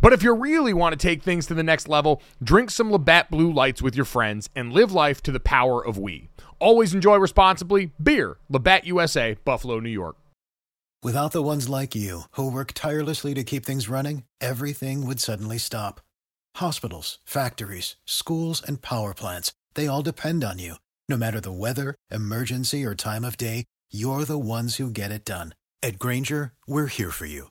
But if you really want to take things to the next level, drink some Labatt Blue Lights with your friends and live life to the power of we. Always enjoy responsibly. Beer, Labatt USA, Buffalo, New York. Without the ones like you, who work tirelessly to keep things running, everything would suddenly stop. Hospitals, factories, schools, and power plants, they all depend on you. No matter the weather, emergency, or time of day, you're the ones who get it done. At Grainger, we're here for you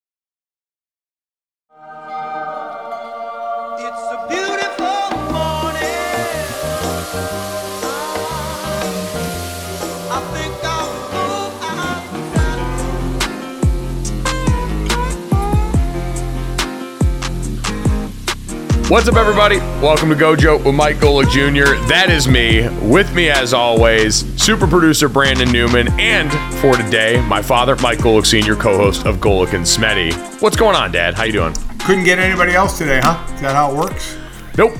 What's up, everybody? Welcome to Gojo with Mike Golic Jr. That is me. With me, as always, super producer Brandon Newman, and for today, my father, Mike Golic Sr., co-host of Golic and Smitty. What's going on, Dad? How you doing? Couldn't get anybody else today, huh? Is that how it works? Nope.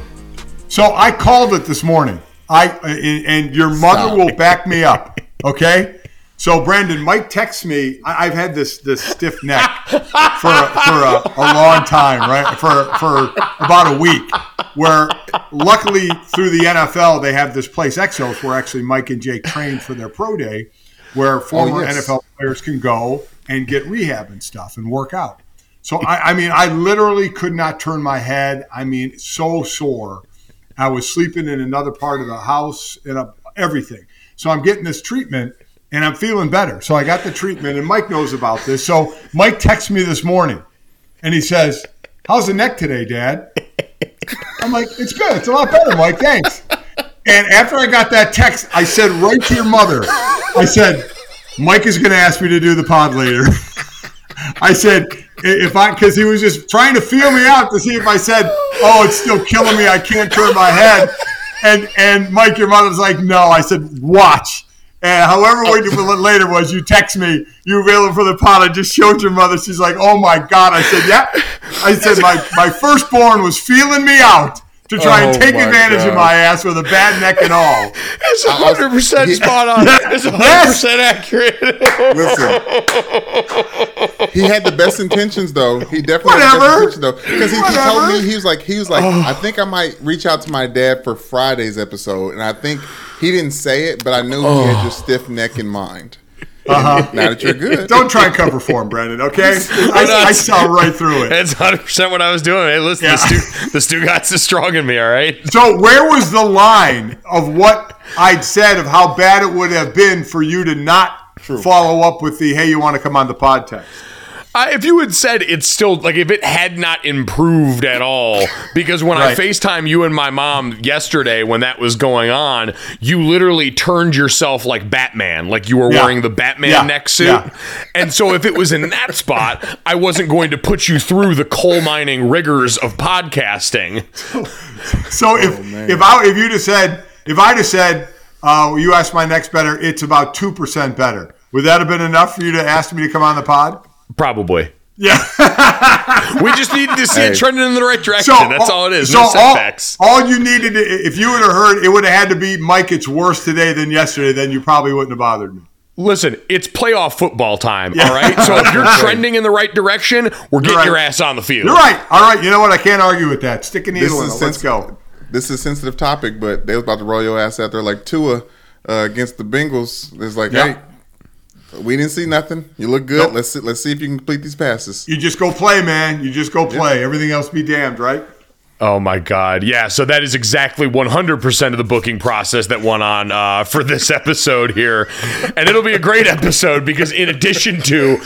So I called it this morning. I and your mother Stop. will back me up. Okay. So Brandon, Mike texts me. I, I've had this this stiff neck for for a, a long time, right? For for about a week. Where luckily through the NFL they have this place Exos where actually Mike and Jake trained for their pro day, where oh, former yes. NFL players can go and get rehab and stuff and work out. So I, I mean, I literally could not turn my head. I mean, so sore. I was sleeping in another part of the house and everything. So I'm getting this treatment and I'm feeling better. So I got the treatment and Mike knows about this. So Mike texts me this morning and he says, How's the neck today, Dad? I'm like, It's good. It's a lot better, Mike. Thanks. And after I got that text, I said right to your mother, I said, Mike is going to ask me to do the pod later. I said, if I, because he was just trying to feel me out to see if I said, oh, it's still killing me. I can't turn my head. And, and Mike, your mother's like, no. I said, watch. And however we do it later was you text me, you available for the pot. I just showed your mother. She's like, oh my God. I said, yeah. I said, my, my firstborn was feeling me out to try and Oh take my advantage of my ass with a bad neck and all. It's 100% spot on. It's 100% accurate. Listen, he had the best intentions though. He definitely had the Whatever. best intentions though, because he, he told me he was like he was like oh. I think I might reach out to my dad for Friday's episode, and I think he didn't say it, but I knew he had your stiff neck in mind. Uh-huh. Now that you're good, Don't try and cover for him, Brandon, okay? I, I saw right through it. That's 100% what I was doing. Hey, listen, Yeah. the, Stu, the Stugotz is strong in me, all right? So where was the line of what I'd said of how bad it would have been for you to not follow up with the hey, you want to come on the podcast? Uh, if you had said it's still like if it had not improved at all, because when Right. I FaceTime you and my mom yesterday when that was going on, you literally turned yourself like Batman, like you were Yeah. wearing the Batman Yeah. neck suit. Yeah. And so if it was in that spot, I wasn't going to put you through the coal mining rigors of podcasting. So if if I if you'd have said if I'd have said uh, you asked my next better, it's about two percent better. Would that have been enough for you to ask me to come on the pod? Probably. Yeah. We just needed to see Hey. it trending in the right direction. That's all it is. So no all, setbacks. all you needed, to, if you would have heard, it would have had to be Mike. It's worse today than yesterday. Then you probably wouldn't have bothered me. Listen, it's playoff football time, all right? So if you're trending in the right direction, we're getting right. your ass on the field. You're right. All right. You know what? I can't argue with that. Stick a needle in it. Let's go. This is a sensitive topic, but they was about to roll your ass out there like Tua uh, against the Bengals. It's like, Yeah. hey, we didn't see nothing. You look good. Nope. Let's see, let's see if you can complete these passes. You just go play, man. You just go play. Everything else be damned, right? Oh my God. Yeah. So that is exactly 100% of the booking process that went on uh, for this episode here. And it'll be a great episode because, in addition to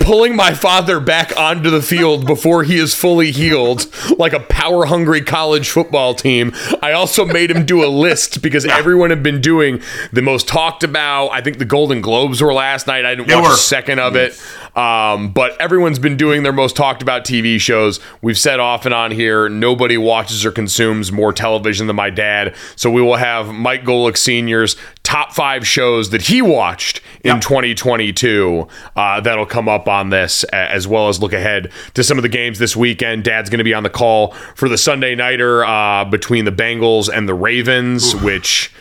pulling my father back onto the field before he is fully healed, like a power hungry college football team, I also made him do a list because everyone had been doing the most talked about. I think the Golden Globes were last night. I didn't They watch were. a second of it. Um, but everyone's been doing their most talked about TV shows. We've said off and on here, nobody watches or consumes more television than my dad. So we will have Mike Golic Sr.'s top five shows that he watched in Yep. 2022. Uh, that'll come up on this, as well as look ahead to some of the games this weekend. Dad's going to be on the call for the Sunday Nighter uh, between the Bengals and the Ravens, which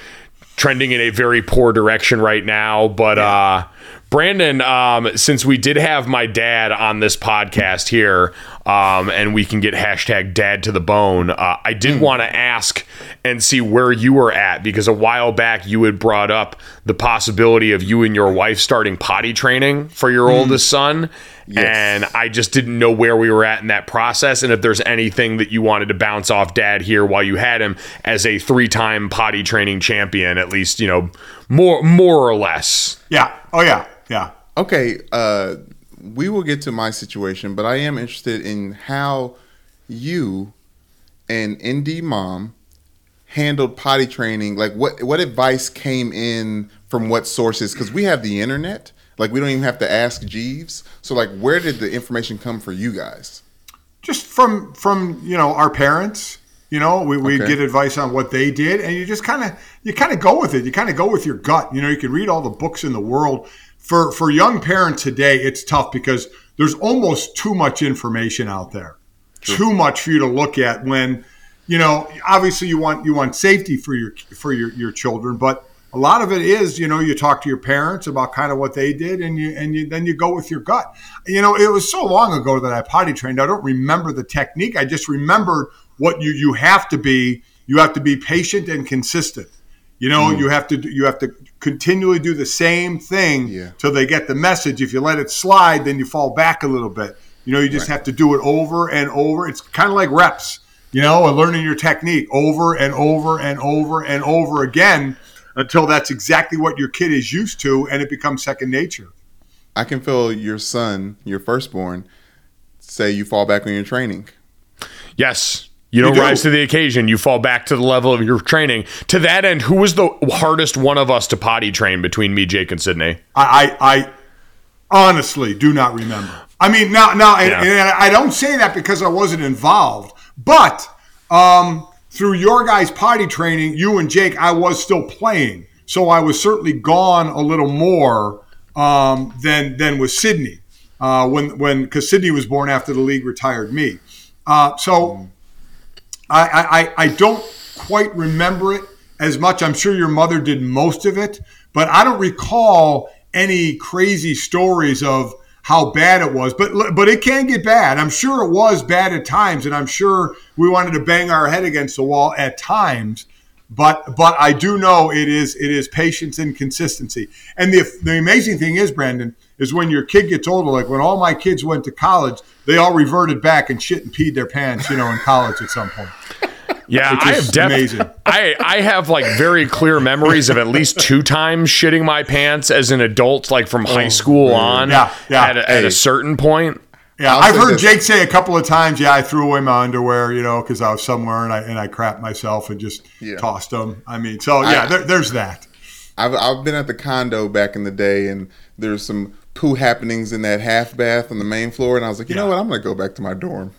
trending in a very poor direction right now. But uh, Brandon, um, since we did have my dad on this podcast here, um, and we can get hashtag dad to the bone, uh, I did want to ask and see where you were at because a while back you had brought up the possibility of you and your wife starting potty training for your oldest son. And I just didn't know where we were at in that process, and if there's anything that you wanted to bounce off Dad here while you had him as a three-time potty training champion, at least you know more more or less. Yeah. Oh yeah. Yeah. Okay, uh, we will get to my situation, but I am interested in how you and ND mom handled potty training. Like, what what advice came in from what sources? Because we have the internet. Like, we don't even have to ask Jeeves. So, like, where did the information come for you guys? just from from you know our parents you know we, we Okay. get advice on what they did and you just kind of you kind of go with it you kind of go with your gut you know you can read all the books in the world for for young parents today it's tough because there's almost too much information out there. Too much for you to look at when you know obviously you want you want safety for your for your, your children but a lot of it is you know you talk to your parents about kind of what they did and you and you then you go with your gut. You know it was so long ago that i potty trained i don't remember the technique i just remembered what you you have to be you have to be patient and consistent. You know mm. you have to you have to continually do the same thing Yeah. till they get the message if you let it slide then you fall back a little bit you know you just have to do it over and over it's kind of like reps you know and learning your technique over and over and over and over again until that's exactly what your kid is used to and it becomes second nature I can feel your son, your firstborn, say you fall back on your training. Yes. You don't do. rise to the occasion. You fall back to the level of your training. To that end, who was the hardest one of us to potty train between me, Jake, and Sydney? I, I, I honestly do not remember. I mean, now, now, and, Yeah. and I don't say that because I wasn't involved, but um, through your guys' potty training, you and Jake, I was still playing, so I was certainly gone a little more um, than than with Sydney uh, when when because Sydney was born after the league retired me. Uh, so I, I, I don't quite remember it as much. I'm sure your mother did most of it, but I don't recall any crazy stories of how bad it was. But but it can get bad. I'm sure it was bad at times, and I'm sure we wanted to bang our head against the wall at times. But but I do know it is it is patience and consistency. And the the amazing thing is, Brandon, is when your kid gets older. Like when all my kids went to college, they all reverted back and shit and peed their pants. You know, in college at some point. Yeah, Which I have def- amazing. I I have like very clear memories of at least two times shitting my pants as an adult, like from high oh, school on. Oh, Yeah, yeah. At, a, at a certain point. Yeah, I'll I've heard this. Jake say a couple of times, "Yeah, I threw away my underwear, you know, because I was somewhere and I and I crapped myself and just Yeah. tossed them." I mean, so yeah, I- there, there's that. I've I've been at the condo back in the day, and there's some poo happenings in that half bath on the main floor, and I was like, you know what, I'm gonna go back to my dorm.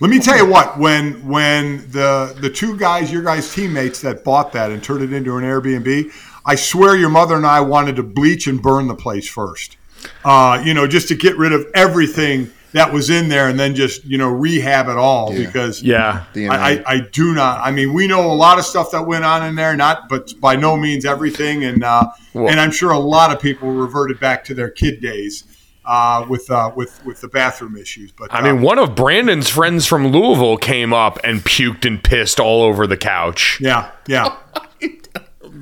Let me tell you what when when the the two guys, your guys' teammates that bought that and turned it into an Airbnb, I swear your mother and I wanted to bleach and burn the place first. Uh, you know, just to get rid of everything that was in there and then just you know rehab it all Yeah. because Yeah. I, I, I do not. I mean, we know a lot of stuff that went on in there, not but by no means everything, and uh, Well- and I'm sure a lot of people reverted back to their kid days uh, with uh, with with the bathroom issues. But I uh, mean, one of Brandon's friends from Louisville came up and puked and pissed all over the couch. yeah, yeah.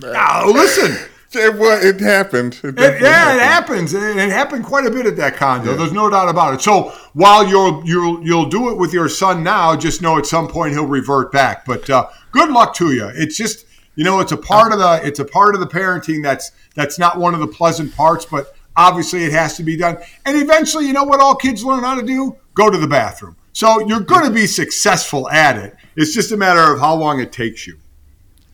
oh, listen, It, wa- it happened. It It, yeah, it happens. It, happened quite a bit at that condo. There's no doubt about it. So while you'll you'll you'll do it with your son now, just know at some point he'll revert back. But uh, good luck to you. It's just you know it's a part of the it's a part of the parenting that's that's not one of the pleasant parts, but obviously it has to be done. And eventually, you know what all kids learn how to do? Go to the bathroom. So you're going to be successful at it. It's just a matter of how long it takes you.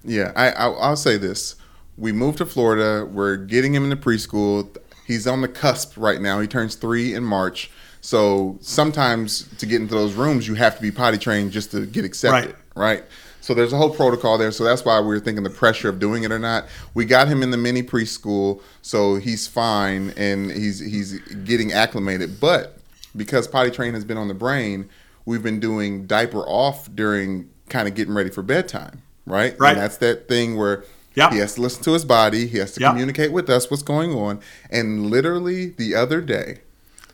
Yeah, I, I I'll say this: we moved to Florida. We're getting him into preschool. He's on the cusp right now. He turns three in March. So sometimes to get into those rooms, you have to be potty trained just to get accepted, right? So there's a whole protocol there. So that's why we were thinking the pressure of doing it or not. We got him in the mini preschool, so he's fine and he's he's getting acclimated. But because potty train has been on the brain, we've been doing diaper off during kind of getting ready for bedtime, right? Right. And that's that thing where Yep. he has to listen to his body, he has to Yep. communicate with us what's going on. And literally the other day,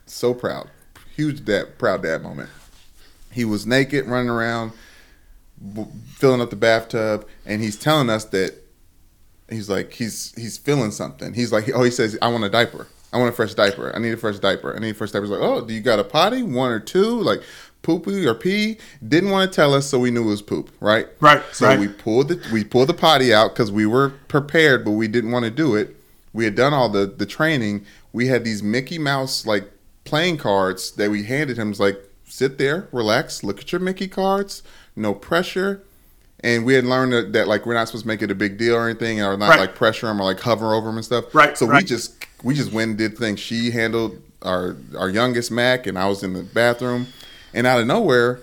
so proud, huge dad, proud dad moment. He was naked, running around, filling up the bathtub, and he's telling us that he's like he's he's feeling something. He's like, oh, he says, I want a diaper. I want a fresh diaper. I need a fresh diaper. I need a fresh diaper. He's like, oh, do you got a potty? One or two? Like poopy or pee? Didn't want to tell us, so we knew it was poop, right? Right, So right. we pulled the we pulled the potty out because we were prepared, but we didn't want to do it. We had done all the the training. We had these Mickey Mouse like playing cards that we handed him. It's like sit there, relax, look at your Mickey cards, no pressure. And we had learned that, that like we're not supposed to make it a big deal or anything, or not Right. like pressure him or like hover over him and stuff. Right, So we just we just went and did things. She handled our our youngest Mac, and I was in the bathroom, and out of nowhere,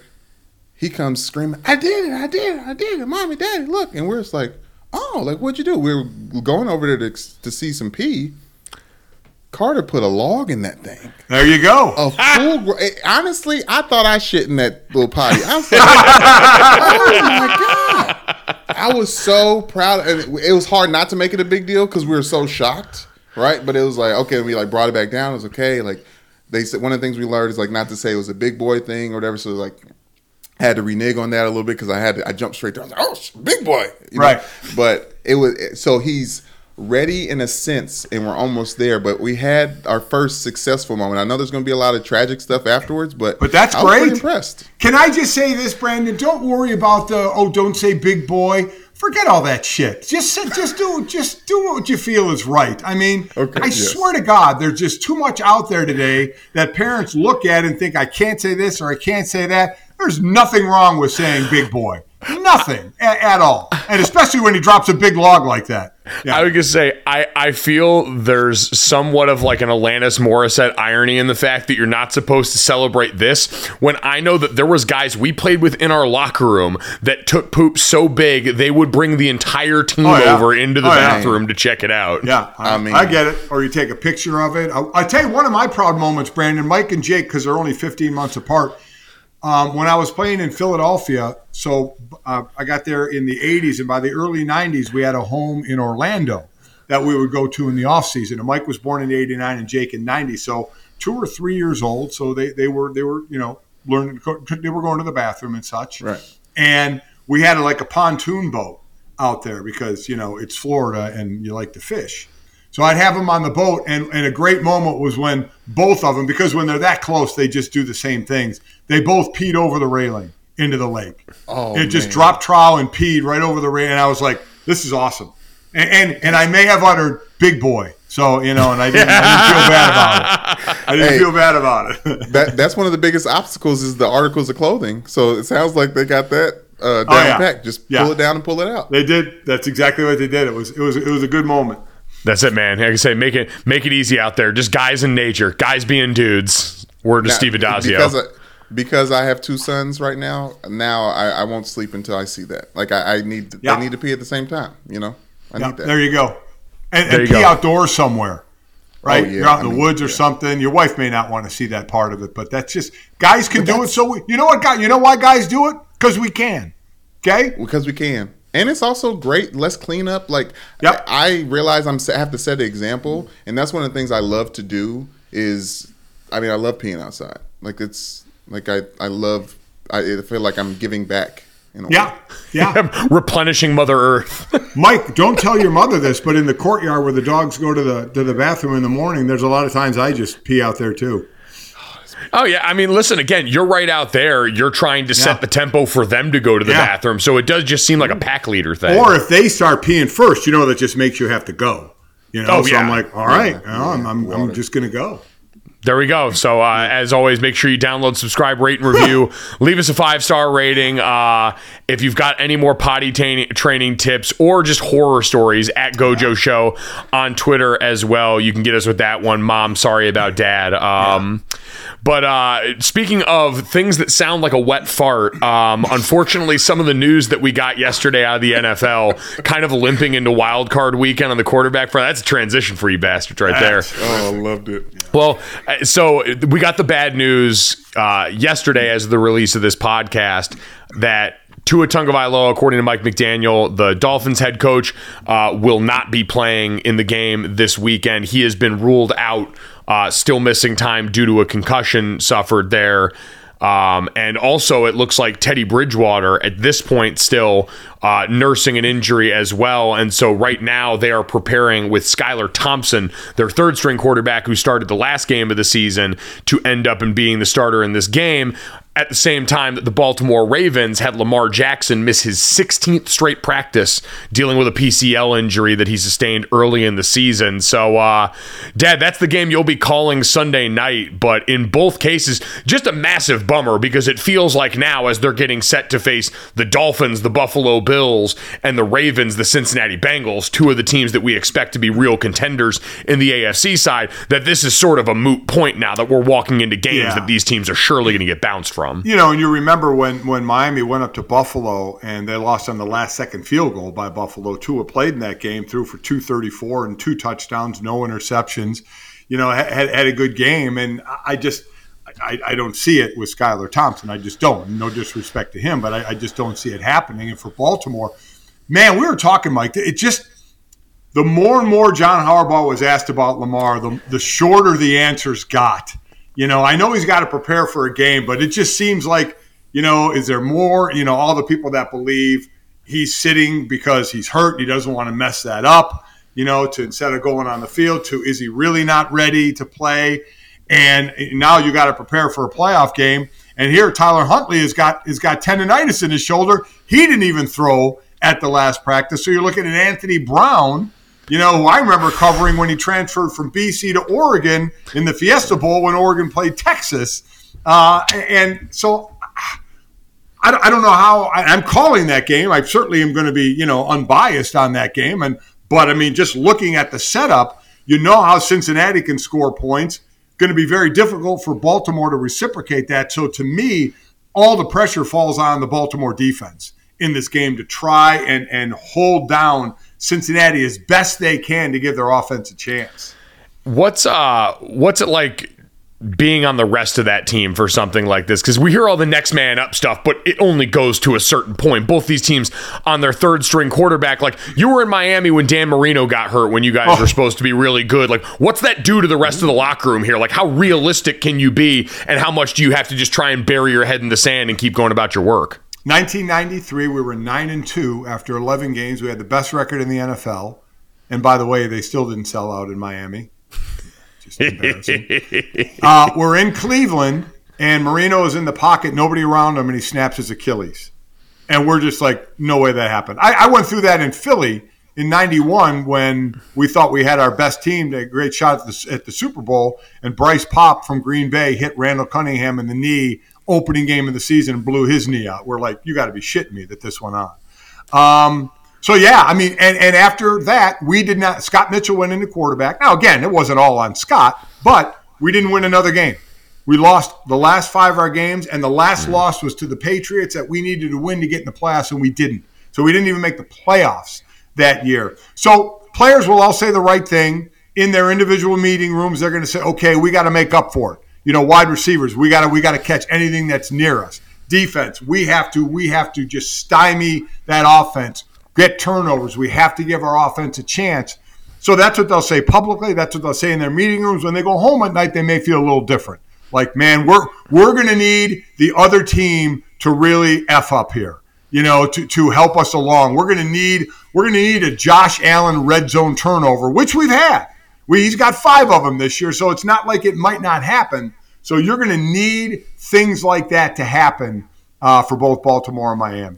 he comes screaming, "I did it! I did it! I did it! Mommy, Daddy, look!" And we're just like, "Oh, like what'd you do?" We were going over there to to see some pee. Carter put a log in that thing. There you go. A full. eh, honestly, I thought I shit in that little potty. I was like, "Oh my god!" I was so proud, and it, it was hard not to make it a big deal because we were so shocked, right? But it was like, okay, we like brought it back down. It was okay. Like they said, one of the things we learned is like not to say it was a big boy thing or whatever. So like had to renege on that a little bit because I had to, I jumped straight there. I was like, oh, sh- big boy, you know? Right. But it was so he's ready in a sense, and we're almost there. But we had our first successful moment. I know there's going to be a lot of tragic stuff afterwards, but But that's I great. impressed. Can I just say this, Brandon? Don't worry about the oh, don't say big boy. Forget all that shit. Just just do just do what you feel is right. I mean, Okay, I yes. swear to God, there's just too much out there today that parents look at and think I can't say this or I can't say that. There's nothing wrong with saying big boy. Nothing a- at all. And especially when he drops a big log like that. Yeah. I would gonna say I, I feel there's somewhat of like an Alanis Morissette irony in the fact that you're not supposed to celebrate this when I know that there was guys we played with in our locker room that took poop so big they would bring the entire team Oh, yeah. over into the Oh, yeah. bathroom to check it out. Yeah, I, I mean- I get it. Or you take a picture of it. I, I tell you, one of my proud moments, Brandon, Mike and Jake, because they're only 15 months apart. Um, when I was playing in Philadelphia, so uh, I got there in the 80s, and by the early 90s, we had a home in Orlando that we would go to in the off season. And Mike was born in 89 and Jake in 90, so two or three years old. So they, they were they were you know learning they were going to the bathroom and such. Right. And we had like a pontoon boat out there because you know it's Florida and you like to fish. So I'd have them on the boat, and, and a great moment was when both of them, because when they're that close, they just do the same things. They both peed over the railing into the lake. Oh, it just man. dropped trowel and peed right over the ring, and I was like, "This is awesome." And and, and I may have uttered "big boy," so you know, and I didn't, I didn't feel bad about it. I didn't Hey. feel bad about it. That that's one of the biggest obstacles is the articles of clothing. So it sounds like they got that uh, down Oh, yeah. pat. Just Yeah. pull it down and pull it out. they did. That's exactly what they did. It was it was it was a good moment. That's it, man. Like I say, make it make it easy out there. Just guys in nature, guys being dudes. Word to Now, Steve Addazio. Because I, because I have two sons right now. Now I, I won't sleep until I see that. Like I, I need to, Yeah. they need to pee at the same time. You know, I Yeah, need that. there you go. And, and you pee go. outdoors somewhere. Right? Oh, yeah. You're out in I the mean, woods or yeah. something. Your wife may not want to see that part of it, but that's just guys can do it. So we, you know what, guy? You know why guys do it? Because we can. Okay. because we can. And it's also great. Let's clean up. Like, Yep. I, I realize I'm I have to set an example, and that's one of the things I love to do. Is I mean, I love peeing outside. Like it's like I I love. I feel like I'm giving back. In a way. Yeah. Yeah. Replenishing Mother Earth. Mike, don't tell your mother this, but in the courtyard where the dogs go to the to the bathroom in the morning, there's a lot of times I just pee out there too. oh yeah, I mean, listen again. You're right out there. You're trying to Yeah. set the tempo for them to go to the Yeah. bathroom, so it does just seem like a pack leader thing. Or if they start peeing first, you know that just makes you have to go. You know, Oh, so yeah. I'm like, all right, Yeah, you know, I'm, I'm, I'm just gonna go. There we go. So, uh, as always, make sure you download, subscribe, rate, and review. Leave us a five star rating. Uh, if you've got any more potty ta- training tips or just horror stories, at Gojo Show on Twitter as well. You can get us with that one. Mom, sorry about dad. Um, But uh, speaking of things that sound like a wet fart, um, unfortunately, some of the news that we got yesterday out of the NFL kind of limping into wild card weekend on the quarterback front. That's a transition for you bastards right there. Oh, I loved it. Well, so we got the bad news uh, yesterday as the release of this podcast that Tua Tagovailoa, according to Mike McDaniel, the Dolphins head coach, uh, will not be playing in the game this weekend. He has been ruled out, uh, still missing time due to a concussion suffered there. Um, and also, it looks like Teddy Bridgewater at this point still uh, nursing an injury as well. And so, right now, they are preparing with Skylar Thompson, their third string quarterback who started the last game of the season, to end up and being the starter in this game. At the same time that the Baltimore Ravens had Lamar Jackson miss his 16th straight practice dealing with a PCL injury that he sustained early in the season. So, uh, Dad, that's the game you'll be calling Sunday night. But in both cases, just a massive bummer because it feels like now, as they're getting set to face the Dolphins, the Buffalo Bills, and the Ravens, the Cincinnati Bengals, two of the teams that we expect to be real contenders in the AFC side, that this is sort of a moot point now that we're walking into games Yeah. that these teams are surely going to get bounced from. You know, and you remember when when Miami went up to Buffalo and they lost on the last second field goal by Buffalo. Tua played in that game, threw for two thirty four and two touchdowns, no interceptions. You know, had had a good game, and I just. I, I don't see it with Skylar Thompson. I just don't. No disrespect to him, but I, I just don't see it happening. And for Baltimore, man, we were talking, Mike. It just the more and more John Harbaugh was asked about Lamar, the, the shorter the answers got. You know, I know he's got to prepare for a game, but it just seems like, you know, is there more? You know, all the people that believe he's sitting because he's hurt, he doesn't want to mess that up, you know, to instead of going on the field, to is he really not ready to play? And eh, now you got to prepare for a playoff game. And here, Tyler Huntley has got has got tendonitis in his shoulder. He didn't even throw at the last practice. So you're looking at Anthony Brown, you know, I remember covering when he transferred from BC to Oregon in the Fiesta Bowl when Oregon played Texas. Uh, and so I I don't know how I, I'm calling that game. I certainly am going to be, you know, unbiased on that game. And but I mean, just looking at the setup, you know how Cincinnati can score points. Going to be very difficult for Baltimore to reciprocate that. So to me, all the pressure falls on the Baltimore defense in this game to try and and hold down Cincinnati as best they can to give their offense a chance. What's uh what's it like being on the rest of that team for something like this? Because we hear all the next man up stuff, but it only goes to a certain point. Both these teams on their third string quarterback. Like you were in Miami when Dan Marino got hurt when you guys Oh. were supposed to be really good. Like what's that do to the rest of the locker room here? Like how realistic can you be and how much do you have to just try and bury your head in the sand and keep going about your work? 1993, we were nine and two after 11 games. We had the best record in the NFL, and by the way, they still didn't sell out in Miami. Just embarrassing. uh, we're in Cleveland, and Marino is in the pocket, nobody around him, and he snaps his Achilles. And we're just like, no way that happened. I, I went through that in Philly in 91 when we thought we had our best team, a great shot at the, at the Super Bowl, and Bryce Paup from Green Bay hit Randall Cunningham in the knee opening game of the season and blew his knee out. We're like, you got to be shitting me that this went on. Um, so yeah, I mean, and, and after that, we did not. Scott Mitchell went into quarterback. Now again, it wasn't all on Scott, but we didn't win another game. We lost the last five of our games, and the last loss was to the Patriots that we needed to win to get in the playoffs, and we didn't. So we didn't even make the playoffs that year. So players will all say the right thing in their individual meeting rooms. They're going to say, "Okay, we got to make up for it." You know, wide receivers, we got to we got to catch anything that's near us. Defense, we have to we have to just stymie that offense, get turnovers. We have to give our offense a chance. So that's what they'll say publicly. That's what they'll say in their meeting rooms. When they go home at night, they may feel a little different. Like, man, we're we're to need the other team to really f up here. You know, to, to help us along. We're going to need we're going to need a Josh Allen red zone turnover, which we've had. We, he's got five of them this year, so it's not like it might not happen. So you're going to need things like that to happen uh, for both Baltimore and Miami.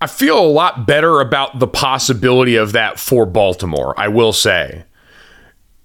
I feel a lot better about the possibility of that for Baltimore, I will say.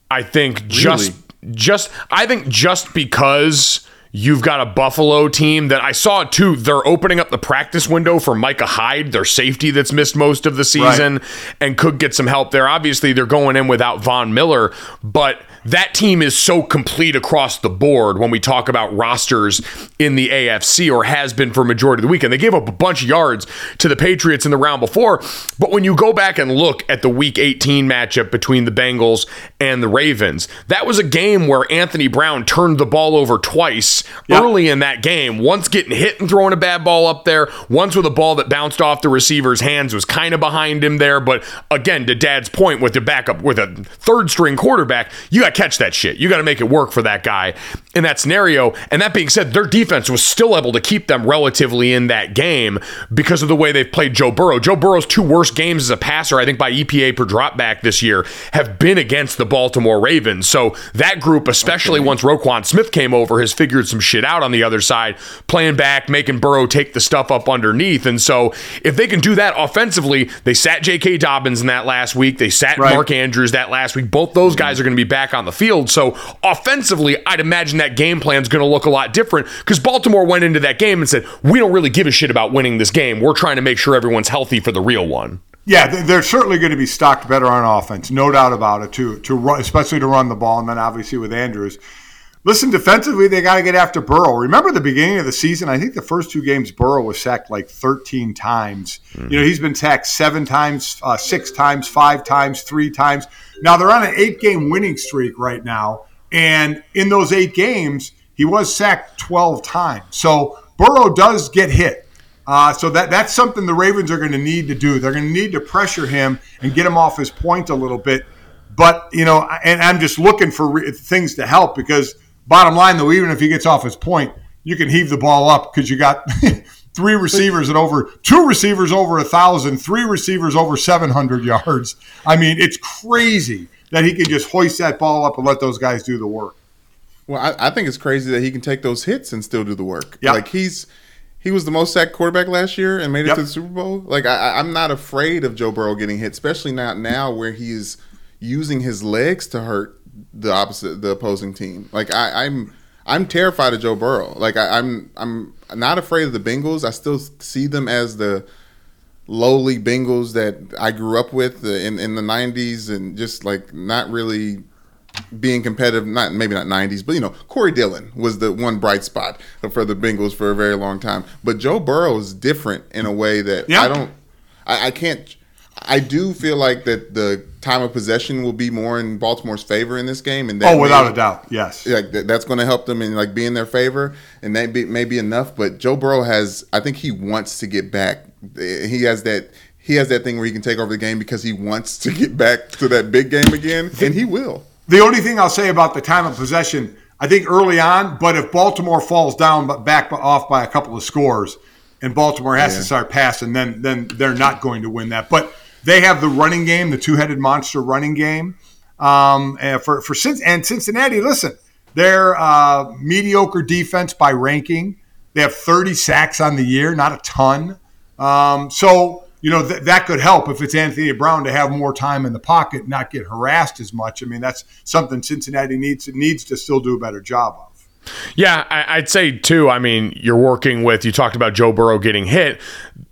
I think just just I think just because you've got a Buffalo team that I saw too, they're opening up the practice window for Micah Hyde, their safety that's missed most of the season and could get some help there. Obviously, they're going in without Von Miller, but that team is so complete across the board when we talk about rosters in the AFC or has been for majority of the weekend. They gave up a bunch of yards to the Patriots in the round before, but when you go back and look at the week 18 matchup between the Bengals and the Ravens, that was a game where Anthony Brown turned the ball over twice Yep. early in that game. Once getting hit and throwing a bad ball up there, once with a ball that bounced off the receiver's hands was kind of behind him there, but again, to Dad's point with the backup with a third string quarterback, you got to catch that shit. You got to make it work for that guy in that scenario. And that being said, their defense was still able to keep them relatively in that game because of the way they've played Joe Burrow. Joe Burrow's two worst games as a passer, I think by EPA per dropback this year, have been against the Baltimore Ravens. So that group, especially once Roquan Smith came over, has figured some shit out on the other side, playing back, making Burrow take the stuff up underneath. And so if they can do that offensively, they sat J.K. Dobbins in that last week. They sat Right. Mark Andrews that last week. Both those mm-hmm. guys are going to be back on the field. So offensively, I'd imagine that game plan is going to look a lot different because Baltimore went into that game and said, we don't really give a shit about winning this game. We're trying to make sure everyone's healthy for the real one. Yeah, they- they're certainly going to be stocked better on offense, no doubt about it. To to run, especially to run the ball, and then obviously with Andrews. Listen, defensively, they got to get after Burrow. Remember the beginning of the season? I think the first two games, Burrow was sacked like 13 times. You know, he's been sacked seven times, uh, six times, five times, three times. Now they're on an eight-game winning streak right now, and in those eight games, he was sacked 12 times. So Burrow does get hit. Uh, so that that's something the Ravens are going to need to do. They're going to need to pressure him and get him off his point a little bit. But you know, and I'm just looking for re- things to help because bottom line, though, even if he gets off his point, you can heave the ball up because you got three receivers at over two receivers over a thousand, three receivers over 700 yards. I mean, it's crazy that he can just hoist that ball up and let those guys do the work. Well, I, I think it's crazy that he can take those hits and still do the work. Yeah. Like he's he was the most sacked quarterback last year and made it Yep. to the Super Bowl. Like I, I- I'm not afraid of Joe Burrow getting hit, especially not now where he's using his legs to hurt the opposite the opposing team. Like I, I'm I'm terrified of Joe Burrow. Like I, I'm I'm not afraid of the Bengals. I still see them as the lowly Bengals that I grew up with in in the '90s, and just like not really being competitive. Not maybe not '90s, but you know, Corey Dillon was the one bright spot for the Bengals for a very long time. But Joe Burrow is different in a way that Yeah. I don't. I, I can't. I do feel like that the time of possession will be more in Baltimore's favor in this game, and that Oh, without may- a doubt, yes. like that, that's going to help them and like be in their favor, and that be, may be enough. But Joe Burrow has, I think he wants to get back. He has that. He has that thing where he can take over the game because he wants to get back to that big game again, and he will. The only thing I'll say about the time of possession, I think early on, but if Baltimore falls down but back off by a couple of scores and Baltimore has to start passing, then then they're not going to win that. But they have the running game, the two-headed monster running game. Um, and for for Cin- and Cincinnati, listen, They're uh, mediocre defense by ranking. They have 30 sacks on the year, not a ton. Um, so, you know, th- that could help if it's Anthony Brown to have more time in the pocket, not get harassed as much. I mean, that's something Cincinnati needs needs to still do a better job of. Yeah, I, I'd say too. I mean, you're working with. You talked about Joe Burrow getting hit.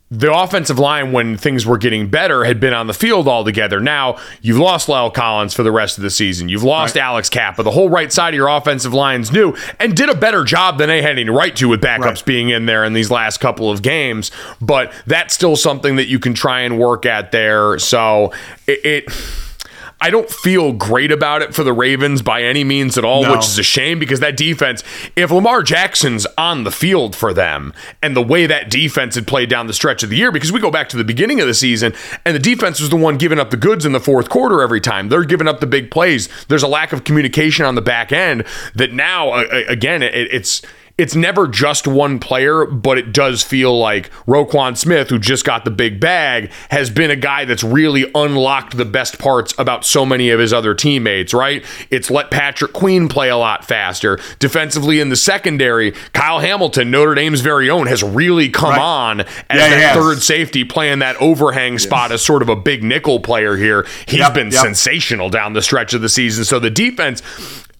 The offensive line, when things were getting better, had been on the field altogether. Now you've lost La'el Collins for the rest of the season. You've lost Alex Cappa. The whole right side of your offensive line's new and did a better job than they had any right to with backups Right. being in there in these last couple of games. But that's still something that you can try and work at there. So it. it I don't feel great about it for the Ravens by any means at all, No. which is a shame because that defense, if Lamar Jackson's on the field for them and the way that defense had played down the stretch of the year, because we go back to the beginning of the season and the defense was the one giving up the goods in the fourth quarter every time. They're giving up the big plays. There's a lack of communication on the back end that now, again, it's it's never just one player, but it does feel like Roquan Smith, who just got the big bag, has been a guy that's really unlocked the best parts about so many of his other teammates, right? It's let Patrick Queen play a lot faster. Defensively in the secondary, Kyle Hamilton, Notre Dame's very own, has really come Right. on as Yeah, that has. third safety playing that overhang spot as sort of a big nickel player here. He's Yep, been yep. sensational down the stretch of the season. So the defense,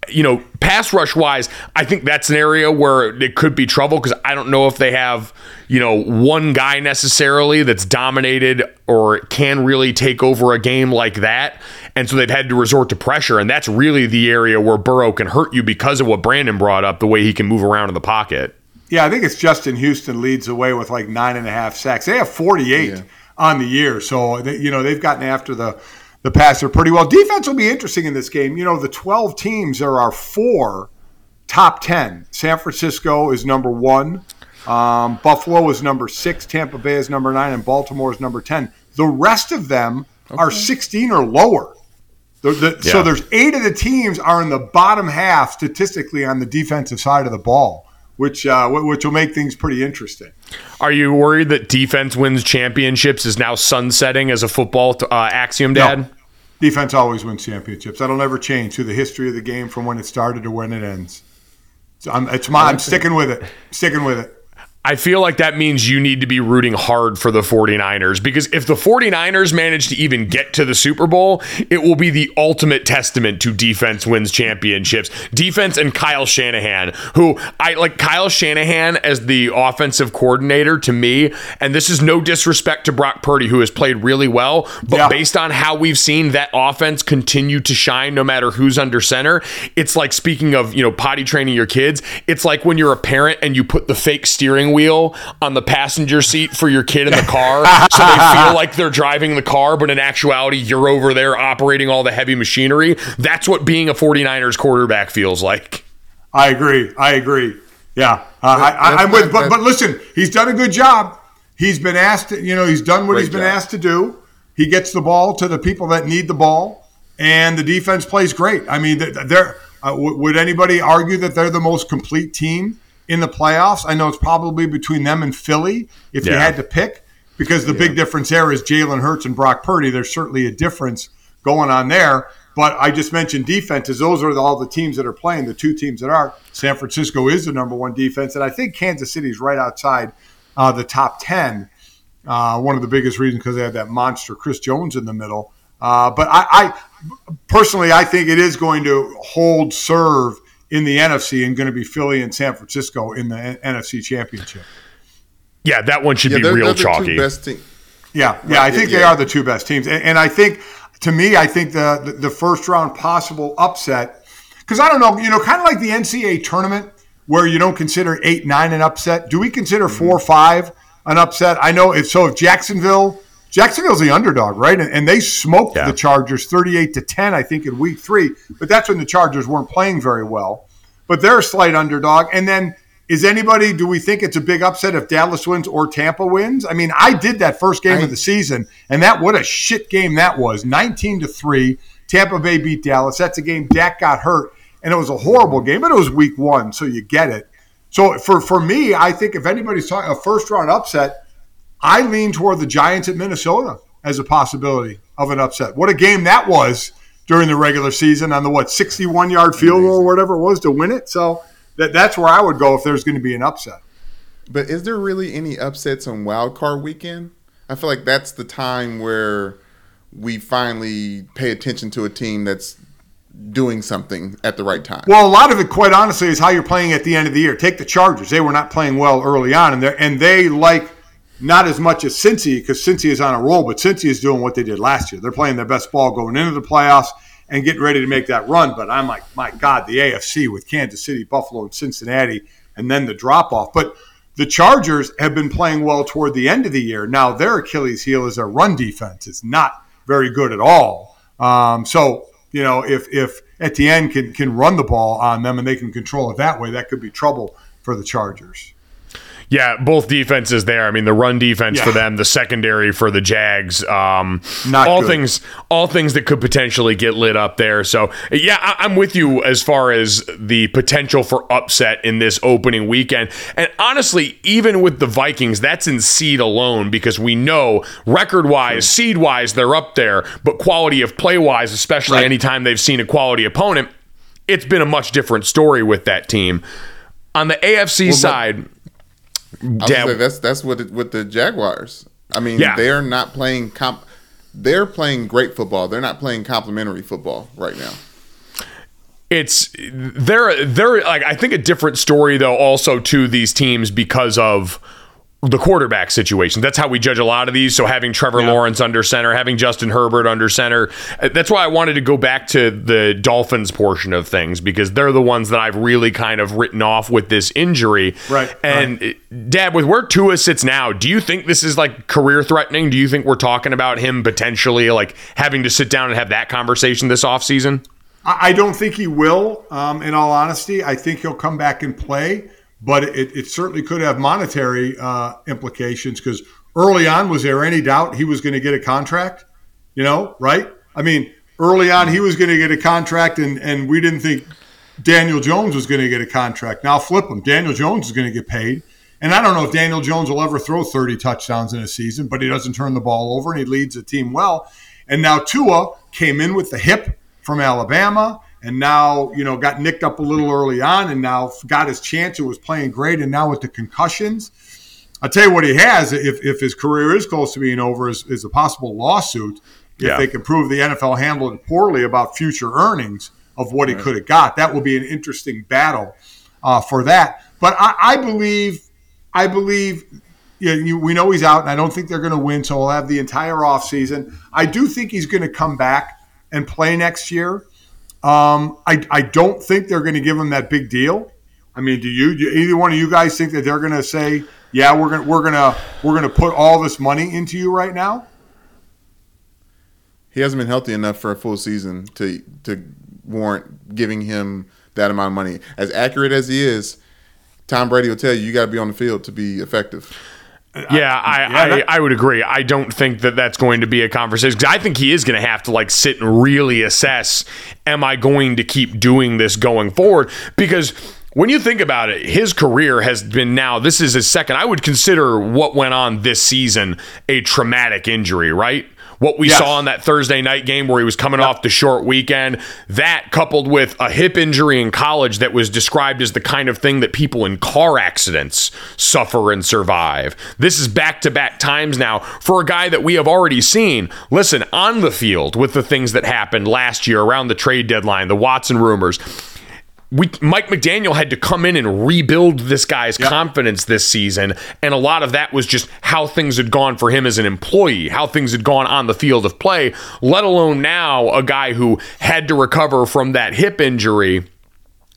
you know, pass rush wise, I think that's an area where it could be trouble because I don't know if they have, you know, one guy necessarily that's dominated or can really take over a game like that. And so they've had to resort to pressure. And that's really the area where Burrow can hurt you because of what Brandon brought up, the way he can move around in the pocket. Yeah, I think it's Justin Houston leads the way with like nine and a half sacks. They have 48 Yeah. on the year, so they, you know they've gotten after the the passer pretty well. Defense will be interesting in this game. You know, the 12 teams there are four top 10. San Francisco is number one. Um, Buffalo is number six. Tampa Bay is number nine, and Baltimore is number 10. The rest of them are 16 or lower. The, the, So there's eight of the teams are in the bottom half statistically on the defensive side of the ball, which uh, which will make things pretty interesting. Are you worried that defense wins championships is now sunsetting as a football uh, axiom, Dad? No. Defense always wins championships. That'll never change through the history of the game from when it started to when it ends. So I'm, it's my, I'm sticking with it. Sticking with it. I feel like that means you need to be rooting hard for the 49ers because if the 49ers manage to even get to the Super Bowl, it will be the ultimate testament to defense wins championships. Defense and Kyle Shanahan, who I like Kyle Shanahan as the offensive coordinator to me, and this is no disrespect to Brock Purdy, who has played really well, but Yeah. based on how we've seen that offense continue to shine no matter who's under center, it's like speaking of, you know, potty training your kids, it's like when you're a parent and you put the fake steering wheel on the passenger seat for your kid in the car so they feel like they're driving the car, but in actuality, you're over there operating all the heavy machinery. That's what being a 49ers quarterback feels like. I agree. I agree. Yeah, uh, I, I, I'm with. But, but listen, he's done a good job. He's been asked. To, you know, he's done what Great he's been job. asked to do. He gets the ball to the people that need the ball, and the defense plays great. I mean, they're. they're uh, w- would anybody argue that they're the most complete team in the playoffs? I know it's probably between them and Philly if you had to pick, because the big difference there is Jalen Hurts and Brock Purdy. There's certainly a difference going on there. But I just mentioned defenses. Those are all the teams that are playing. The two teams that are. San Francisco is the number one defense, and I think Kansas City is right outside uh, the top ten. Uh, one of the biggest reasons because they had that monster Chris Jones in the middle. Uh, but I, I personally, I think it is going to hold serve in the NFC and going to be Philly and San Francisco in the NFC Championship. Yeah, that one should Yeah, be they're, real they're chalky. two best team. Yeah, yeah, I think yeah, they yeah. are the two best teams, and, and I think to me, I think the the, the first round possible upset because I don't know, you know, kind of like the NCAA tournament where you don't consider eight nine an upset. Do we consider Mm-hmm. four five an upset? I know if so. If Jacksonville, Jacksonville's the underdog, right? And, and they smoked Yeah. the Chargers thirty eight to ten, I think, in week three. But that's when the Chargers weren't playing very well. But they're a slight underdog, and then. Is anybody? Do we think it's a big upset if Dallas wins or Tampa wins? I mean, I did that first game I- of the season, and that what a shit game that was. Nineteen to three, Tampa Bay beat Dallas. That's a game Dak got hurt, and it was a horrible game, but it was week one, so you get it. So for for me, I think if anybody's talking a first round upset, I lean toward the Giants at Minnesota as a possibility of an upset. What a game that was during the regular season on the what 61 yard field goal or whatever it was to win it. So that, that's where I would go if there's going to be an upset. But is there really any upsets on Wild Card Weekend? I feel like that's the time where we finally pay attention to a team that's doing something at the right time. Well, a lot of it, quite honestly, is how you're playing at the end of the year. Take the Chargers; they were not playing well early on, and they and they like not as much as Cincy because Cincy is on a roll, but Cincy is doing what they did last year. They're playing their best ball going into the playoffs and getting ready to make that run. But I'm like, my God, the AFC with Kansas City, Buffalo, and Cincinnati, and then the drop off. But the Chargers have been playing well toward the end of the year. Now their Achilles heel is their run defense. It's not very good at all. Um, so you know, if if Etienne can can run the ball on them and they can control it that way, that could be trouble for the Chargers. Yeah, both defenses there. I mean, the run defense Yeah. for them, the secondary for the Jags. Um, Not all good. things, all things that could potentially get lit up there. So, yeah, I, I'm with you as far as the potential for upset in this opening weekend. And honestly, even with the Vikings, that's in seed alone because we know record wise, seed wise, they're up there, but quality of play wise, especially Right. anytime they've seen a quality opponent, it's been a much different story with that team. On the AFC side. I say, that's that's what it, with the Jaguars. I mean, Yeah. they're not playing comp. They're playing great football. They're not playing complimentary football right now. it's they're they're like I think a different story though also to these teams because of the quarterback situation. That's how we judge a lot of these. So having Trevor Lawrence under center, having Justin Herbert under center. uh, That's why I wanted to go back to the Dolphins portion of things because they're the ones that I've really kind of written off with this injury. Right, And uh, Dad, with where Tua sits now, do you think this is like career threatening? Do you think we're talking about him potentially like having to sit down and have that conversation this offseason? I I don't think he will. Um, in all honesty, I think he'll come back and play, but it, it certainly could have monetary uh, implications because early on, was there any doubt he was going to get a contract? You know, right? I mean, early on, he was going to get a contract, and and we didn't think Daniel Jones was going to get a contract. Now flip him. Daniel Jones is going to get paid. And I don't know if Daniel Jones will ever throw 30 touchdowns in a season, but he doesn't turn the ball over and he leads the team well. And now Tua came in with the hip from Alabama and now, you know, got nicked up a little early on and now got his chance. It was playing great. And now with the concussions, I'll tell you what he has, if, if his career is close to being over, is, is a possible lawsuit if Yeah. they can prove the NFL handled it poorly about future earnings of what he could have got. That will be an interesting battle uh, for that. But I, I believe, I believe, yeah, you, we know he's out, and I don't think they're going to win. So we'll have the entire offseason. I do think he's going to come back and play next year. Um, I, I don't think they're going to give him that big deal. I mean, do you? Do either one of you guys think that they're going to say, "Yeah, we're going to we're going to we're going to put all this money into you right now"? He hasn't been healthy enough for a full season to to warrant giving him that amount of money. As accurate as he is, Tom Brady will tell you you got to be on the field to be effective. Yeah, I, yeah, I, I would agree. I don't think that that's going to be a conversation because I think he is going to have to like sit and really assess: Am I going to keep doing this going forward? Because when you think about it, his career has been now. This is his second. I would consider what went on this season a traumatic injury, right? What we Yes. saw in that Thursday night game where he was coming off the short weekend, that coupled with a hip injury in college that was described as the kind of thing that people in car accidents suffer and survive. This is back to back times now for a guy that we have already seen. Listen, on the field with the things that happened last year around the trade deadline, the Watson rumors we Mike McDaniel had to come in and rebuild this guy's confidence this season, and a lot of that was just how things had gone for him as an employee, how things had gone on the field of play. Let alone now a guy who had to recover from that hip injury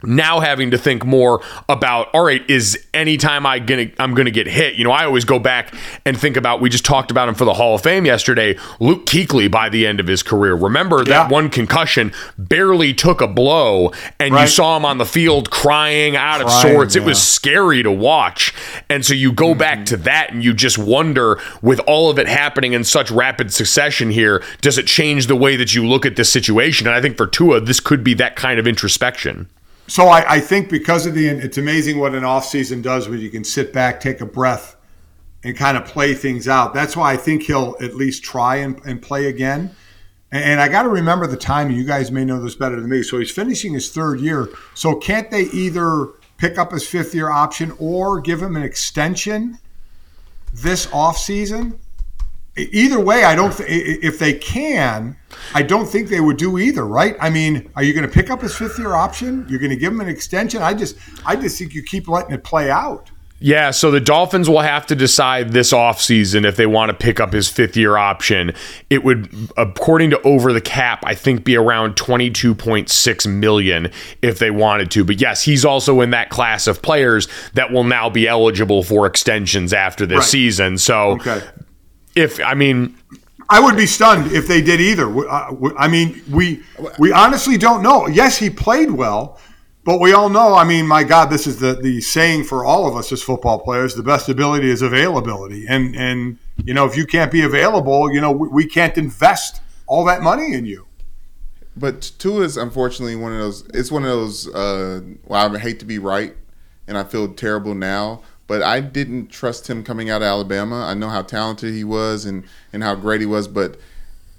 now having to think more about all right is anytime i gonna i'm gonna get hit you know i always go back and think about we just talked about him for the hall of fame yesterday luke kuechly by the end of his career. Remember Yeah. that one concussion barely took a blow and you saw him on the field crying out of Crying, sorts. It was scary to watch. And so you go mm-hmm. back to that and you just wonder with all of it happening in such rapid succession here does it change the way that you look at this situation? And i think for tua this could be that kind of introspection So I, I think because of the, it's amazing what an off season does when you can sit back, take a breath, and kind of play things out. That's why I think he'll at least try and, and play again. And, and I got to remember the time. You guys may know this better than me. So he's finishing his third year. So can't they either pick up his fifth year option or give him an extension this offseason? Either way, I don't. Th- if they can, I don't think they would do either. Right? I mean, are you going to pick up his fifth year option? You're going to give him an extension? I just, I just think you keep letting it play out. Yeah, so the Dolphins will have to decide this offseason if they want to pick up his fifth year option. It would, according to over the cap, I think be around 22.6 million if they wanted to. But yes, he's also in that class of players that will now be eligible for extensions after this Right. season. So Okay. If, I mean, I would be stunned if they did either. W- uh, w- I mean, we we honestly don't know. Yes, he played well, but we all know. I mean, my God, this is the the saying for all of us as football players: the best ability is availability. And and you know, if you can't be available, you know, we, we can't invest all that money in you. But Tua is unfortunately one of those. It's one of those. Uh, well, I hate to be right, and I feel terrible now. But I didn't trust him coming out of Alabama. I know how talented he was and and how great he was, but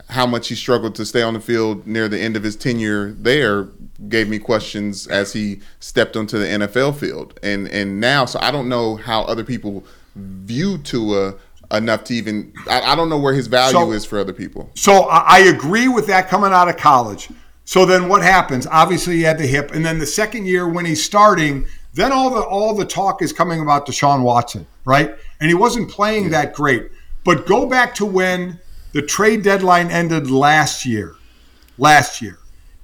how much he struggled to stay on the field near the end of his tenure there gave me questions as he stepped onto the NFL field. And and now, so I don't know how other people view Tua enough to even. I, I don't know where his value So- is for other people. So I I agree with that coming out of college. So then what happens? Obviously he had the hip, and then the second year when he's starting, then all the all the talk is coming about Deshaun Watson, right? And he wasn't playing that great. But go back to when the trade deadline ended last year. Last year.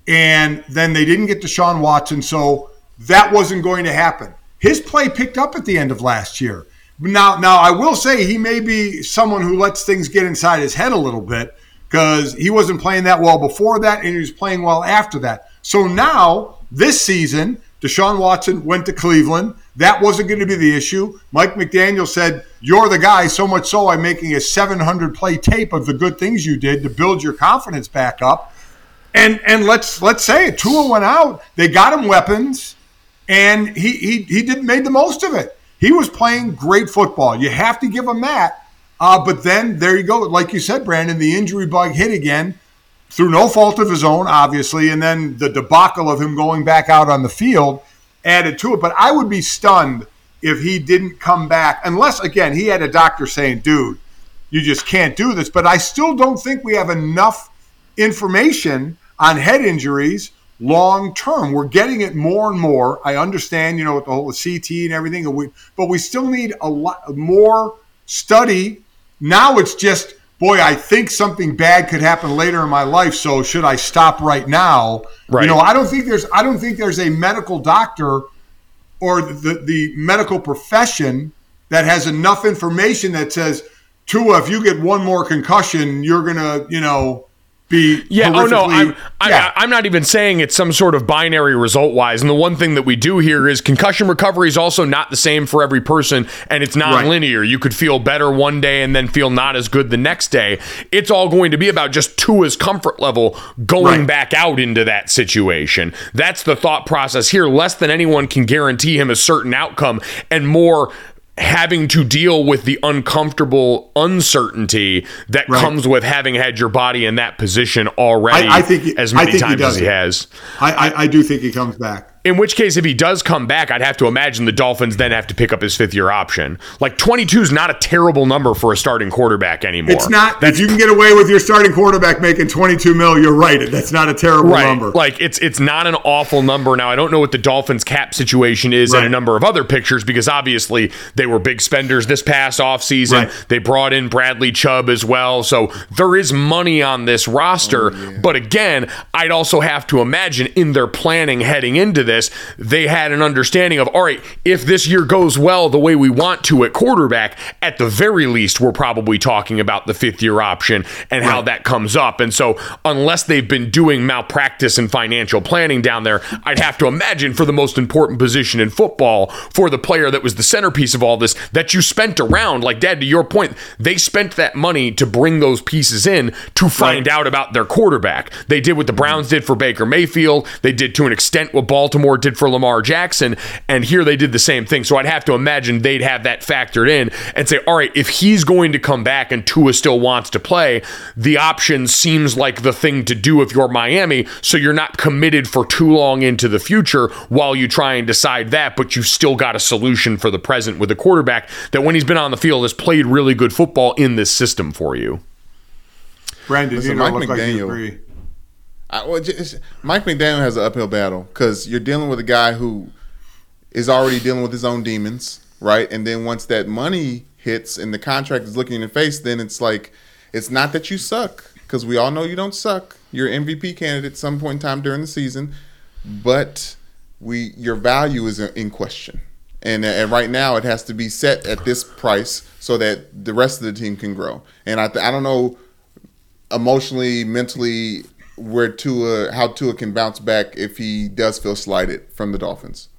And then they didn't get Deshaun Watson, so that wasn't going to happen. His play picked up at the end of last year. Now, now I will say he may be someone who lets things get inside his head a little bit because he wasn't playing that well before that, and he was playing well after that. So now this season, Deshaun Watson went to Cleveland. That wasn't going to be the issue. Mike McDaniel said, "You're the guy." So much so, I'm making a 700 play tape of the good things you did to build your confidence back up. And and let's let's say it. Tua went out. They got him weapons, and he he he did made the most of it. He was playing great football. You have to give him that. Uh, but then there you go. Like you said, Brandon, the injury bug hit again through no fault of his own, obviously, and then the debacle of him going back out on the field added to it. But I would be stunned if he didn't come back, unless again he had a doctor saying, "Dude, you just can't do this." But I still don't think we have enough information on head injuries long term. We're getting it more and more. I understand, you know, with the whole CT and everything, but we still need a lot more study. Now it's just, boy, I think something bad could happen later in my life. So should I stop right now? Right. You know, I don't think there's, I don't think there's a medical doctor or the, the medical profession that has enough information that says, Tua, if you get one more concussion, you're gonna, you know, be Yeah. Oh no. I'm. I, yeah. I'm not even saying it's some sort of binary result wise. And the one thing that we do here is concussion recovery is also not the same for every person, and it's non-linear. You could feel better one day and then feel not as good the next day. It's all going to be about just Tua's comfort level going Right. back out into that situation. That's the thought process here. Less than anyone can guarantee him a certain outcome, and more having to deal with the uncomfortable uncertainty that Right. comes with having had your body in that position already I- I think he- as I many think he times does as he has. I, I, I do think he comes back. In which case, if he does come back, I'd have to imagine the Dolphins then have to pick up his fifth year option. Like 22 is not a terrible number for a starting quarterback anymore. It's not. if you can get away with your starting quarterback making 22 mil, you're right. That's not a terrible right. number. Like it's it's not an awful number. Now I don't know what the Dolphins cap situation is in a number of other pictures because obviously they were big spenders this past offseason. Right. They brought in Bradley Chubb as well. So there is money on this roster. Oh, but again, I'd also have to imagine in their planning heading into this, they had an understanding of all right, if this year goes well the way we want to at quarterback, at the very least, we're probably talking about the fifth year option and how that comes up. And so, unless they've been doing malpractice and financial planning down there, I'd have to imagine for the most important position in football, for the player that was the centerpiece of all this, that you spent around, like Dad, to your point, they spent that money to bring those pieces in to find Right. out about their quarterback. They did what the Browns did for Baker Mayfield. They did to an extent what Baltimore Baltimore did for Lamar Jackson, and here they did the same thing. So I'd have to imagine they'd have that factored in and say, all right, if he's going to come back and Tua still wants to play, the option seems like the thing to do if you're Miami. So you're not committed for too long into the future while you try and decide that, but you've still got a solution for the present with a quarterback that when he's been on the field has played really good football in this system for you. Brandon, Listen, you don't Mike look like you McDaniel- agree. I, well, just, Mike McDaniel has an uphill battle because you're dealing with a guy who is already dealing with his own demons, right? And then once that money hits and the contract is looking in the face, then it's like it's not that you suck because we all know you don't suck. You're MVP candidate at some point in time during the season, but we your value is in question. And, uh, and right now it has to be set at this price so that the rest of the team can grow. And I, I don't know emotionally, mentally, where Tua, how Tua can bounce back if he does feel slighted from the Dolphins.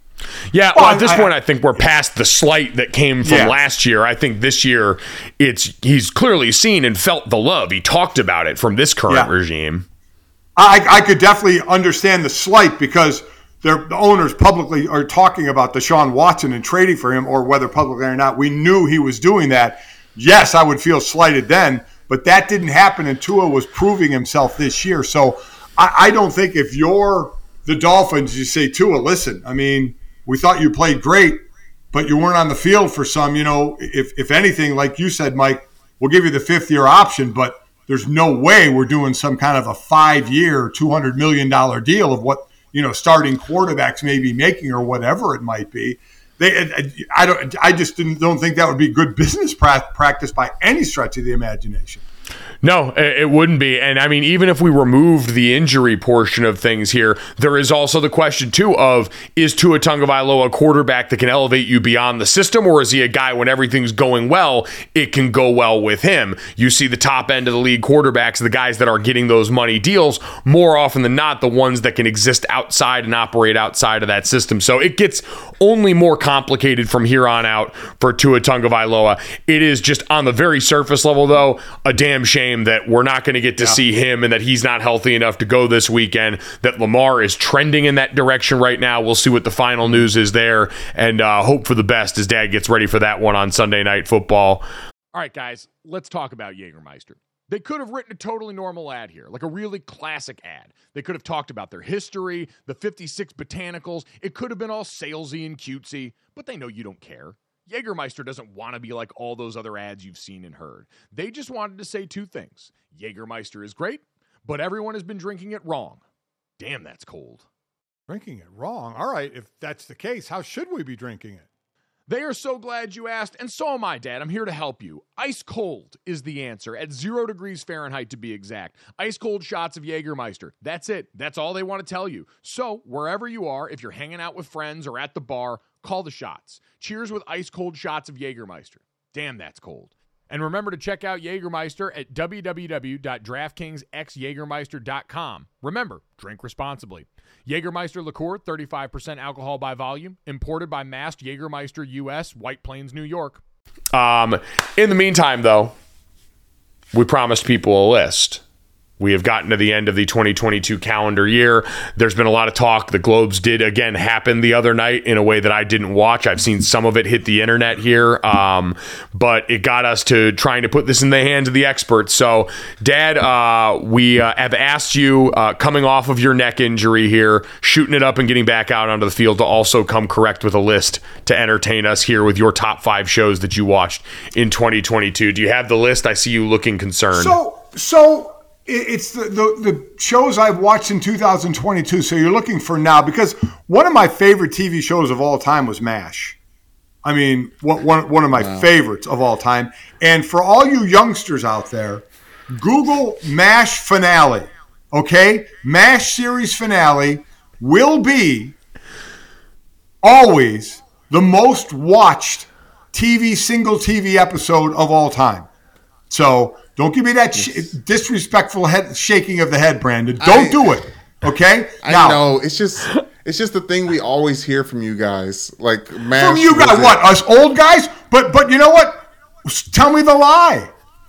Yeah, well, Well, at this I- point, I think we're past the slight that came from Yeah. last year. I think this year, it's he's clearly seen and felt the love. He talked about it from this current Yeah. regime. I, I could definitely understand the slight because their the owners publicly are talking about Deshaun Watson and trading for him, or whether publicly or not. We knew he was doing that. Yes, I would feel slighted then, but that didn't happen, and Tua was proving himself this year. So I, I don't think if you're the Dolphins, you say Tua, listen, I mean, we thought you played great, but you weren't on the field for some. You know, if if anything, like you said, Mike, we'll give you the fifth year option, but there's no way we're doing some kind of a five year, two hundred million dollar deal of what you know starting quarterbacks may be making or whatever it might be. They, I don't, I just didn't, don't think that would be good business pra- practice by any stretch of the imagination. No, it wouldn't be. And I mean, even if we removed the injury portion of things here, there is also the question too of is Tua Tagovailoa a quarterback that can elevate you beyond the system, or is he a guy when everything's going well, it can go well with him? You see the top end of the league quarterbacks, the guys that are getting those money deals, more often than not, the ones that can exist outside and operate outside of that system. So it gets only more complicated from here on out for Tua Tagovailoa. It is just on the very surface level, though, a damn shame that we're not going to get to see him and that he's not healthy enough to go this weekend. That Lamar is trending in that direction right now. We'll see what the final news is there and uh, hope for the best as dad gets ready for that one on Sunday Night Football. All right, guys, let's talk about Jägermeister. They could have written a totally normal ad here, like a really classic ad. They could have talked about their history, the 56 botanicals. It could have been all salesy and cutesy, but they know you don't care. Jägermeister doesn't want to be like all those other ads you've seen and heard. They just wanted to say two things Jägermeister is great, but everyone has been drinking it wrong. Damn, that's cold. Drinking it wrong. All right, if that's the case, how should we be drinking it? They are so glad you asked, and so am I, Dad. I'm here to help you. Ice cold is the answer, at zero degrees Fahrenheit to be exact. Ice cold shots of Jägermeister. That's it. That's all they want to tell you. So, wherever you are, if you're hanging out with friends or at the bar, call the shots. Cheers with ice cold shots of Jägermeister. Damn, that's cold. And remember to check out Jägermeister at www.draftkingsxjagermeister.com. Remember, drink responsibly. Jägermeister liqueur, 35% alcohol by volume, imported by Mast Jägermeister US, White Plains, New York. Um, in the meantime, though, we promised people a list. We have gotten to the end of the 2022 calendar year. There's been a lot of talk. The Globes did again happen the other night in a way that I didn't watch. I've seen some of it hit the internet here, um, but it got us to trying to put this in the hands of the experts. So, Dad, uh, we uh, have asked you, uh, coming off of your neck injury here, shooting it up and getting back out onto the field, to also come correct with a list to entertain us here with your top five shows that you watched in 2022. Do you have the list? I see you looking concerned. So, so it's the, the the shows I've watched in 2022. So you're looking for now because one of my favorite TV shows of all time was MASH. I mean, one, one, one of my favorites of all time. And for all you youngsters out there, Google MASH finale. Okay, MASH series finale will be always the most watched TV single TV episode of all time. So don't give me that sh- disrespectful head shaking of the head, Brandon. Don't I- do it. Okay. I now, know it's just it's just the thing we always hear from you guys. Like Mash from you guys, what us old guys? But but you know what? Tell me the lie.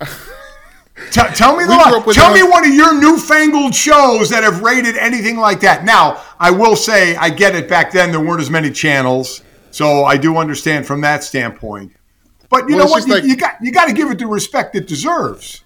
T- tell me the We grew line. up with Tell me one of your newfangled shows that have rated anything like that. Now, I will say, I get it. Back then, there weren't as many channels, so I do understand from that standpoint. But you Well, know what? You, like- you got you got to give it the respect it deserves.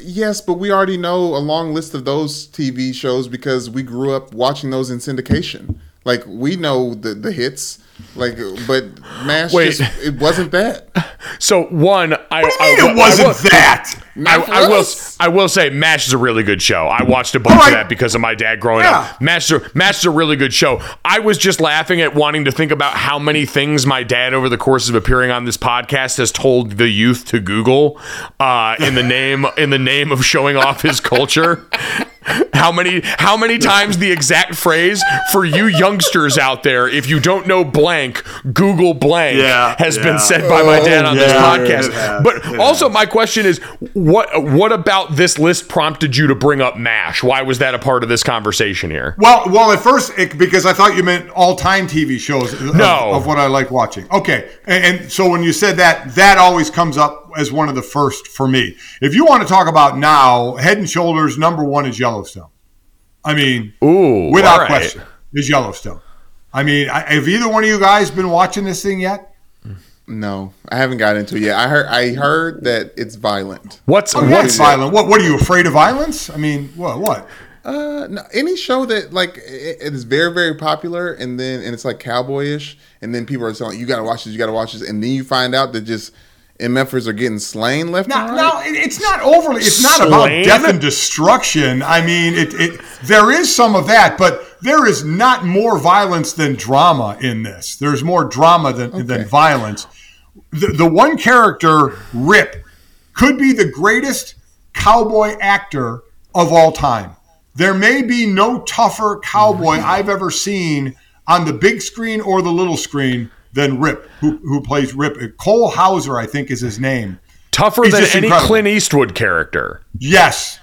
Yes, but we already know a long list of those TV shows because we grew up watching those in syndication. Like we know the the hits. Like, but Mash Wait. just it wasn't that. So one, I, What do I, you mean I it wasn't will- that? I, I will. I will say, Mash is a really good show. I watched a bunch All of right. that because of my dad growing Yeah. up. Mash is, a, Mash is a really good show. I was just laughing at wanting to think about how many things my dad, over the course of appearing on this podcast, has told the youth to Google uh, in the name in the name of showing off his culture. How many how many times the exact phrase for you youngsters out there, if you don't know blank, Google blank Yeah, has yeah. been said by my oh, dad on this podcast. it has, but it also my question is what what about this list prompted you to bring up MASH? Why was that a part of this conversation here? Well, well, at first, it, because I thought you meant all-time TV shows of, No. of what I like watching. Okay, and, and so when you said that, that always comes up as one of the first for me. If you want to talk about now, Head and Shoulders number one is Yellowstone. I mean, Ooh, without all right. question, is Yellowstone. I mean, I, have either one of you guys been watching this thing yet? No, I haven't got into it yet. I heard I heard that it's violent. What's Oh, what's it's violent. What? What are you afraid of violence? I mean, what? What? Uh, no, any show that like it, it is very very popular and then and it's like cowboyish and then people are saying you gotta watch this, you gotta watch this, and then you find out that just MFers are getting slain left Now, and right. it- it's not overly. It's not about death and destruction. I mean, it, it. There is some of that, but there is not more violence than drama in this. There's more drama than than violence. The, the one character, Rip, could be the greatest cowboy actor of all time. There may be no tougher cowboy mm-hmm. I've ever seen on the big screen or the little screen than Rip, who, who plays Rip. Cole Hauser, I think, is his name. tougher It's than any incredible. Clint Eastwood character? Yes.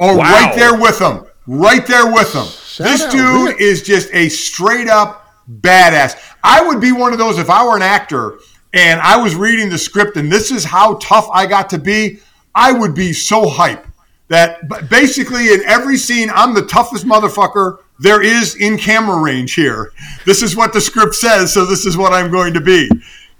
Oh, Wow. right there with him. Right there with him. this dude Rip. is just a straight up badass. I would be one of those if I were an actor and I was reading the script and this is how tough I got to be. I would be so hype that basically in every scene, I'm the toughest motherfucker there is in camera range here. This is what the script says, so this is what I'm going to be.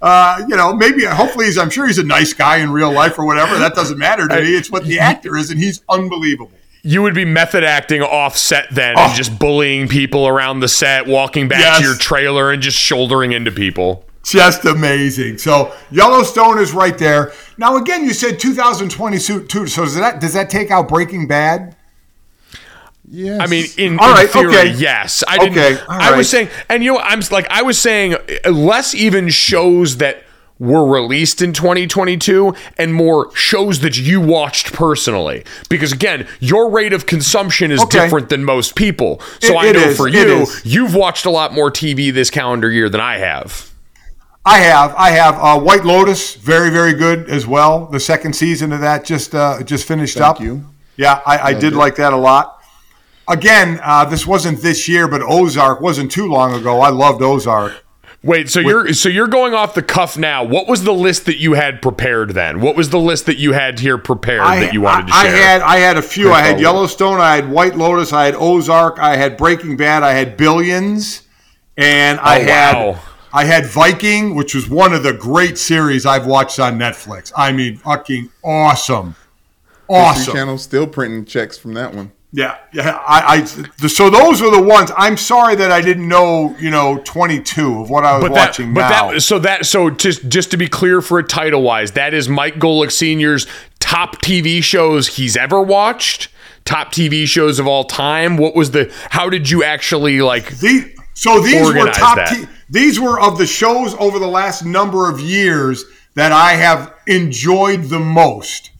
Uh, you know, maybe, hopefully, he's, I'm sure he's a nice guy in real life or whatever. That doesn't matter to me. It's what the actor is, and he's unbelievable. You would be method acting off set then and just bullying people around the set, walking back Oh. Yes. to your trailer and just shouldering into people. Just amazing. So Yellowstone is right there. Now, again, you said 2022. So does that does that take out Breaking Bad? Yes. I mean, in, All in right, theory, okay. yes. I didn't. Okay, all I right. was saying, and you know, I'm like, I was saying, uh, less even shows that were released in 2022 and more shows that you watched personally because again your rate of consumption is Okay. different than most people so It- i it know is, for you you've watched a lot more tv this calendar year than i have I have. I have. Uh, White Lotus, very, very good as well. The second season of that just uh, just finished Thank up. you. Yeah, I, I did like that a lot. Again, uh, this wasn't this year, but Ozark wasn't too long ago. I loved Ozark. Wait, so you're so you're going off the cuff now. What was the list that you had prepared then? What was the list that you had here prepared that you wanted to share? I had I had a few. I had. Yellowstone. I had White Lotus. I had Ozark. I had Breaking Bad. I had Billions, and I Oh, had wow. I had Viking, which was one of the great series I've watched on Netflix. I mean, fucking awesome, History awesome. Channel still printing checks from that one. Yeah, yeah. I, I so those were the ones. I'm sorry that I didn't know. You know, 22 of what I was but watching but now. that, so that, so just, just to be clear for a title wise, that is Mike Golic Senior's top TV shows he's ever watched, top TV shows of all time. What was the? How did you actually like? The, so these were top. T- these were of the shows over the last number of years that I have enjoyed the most.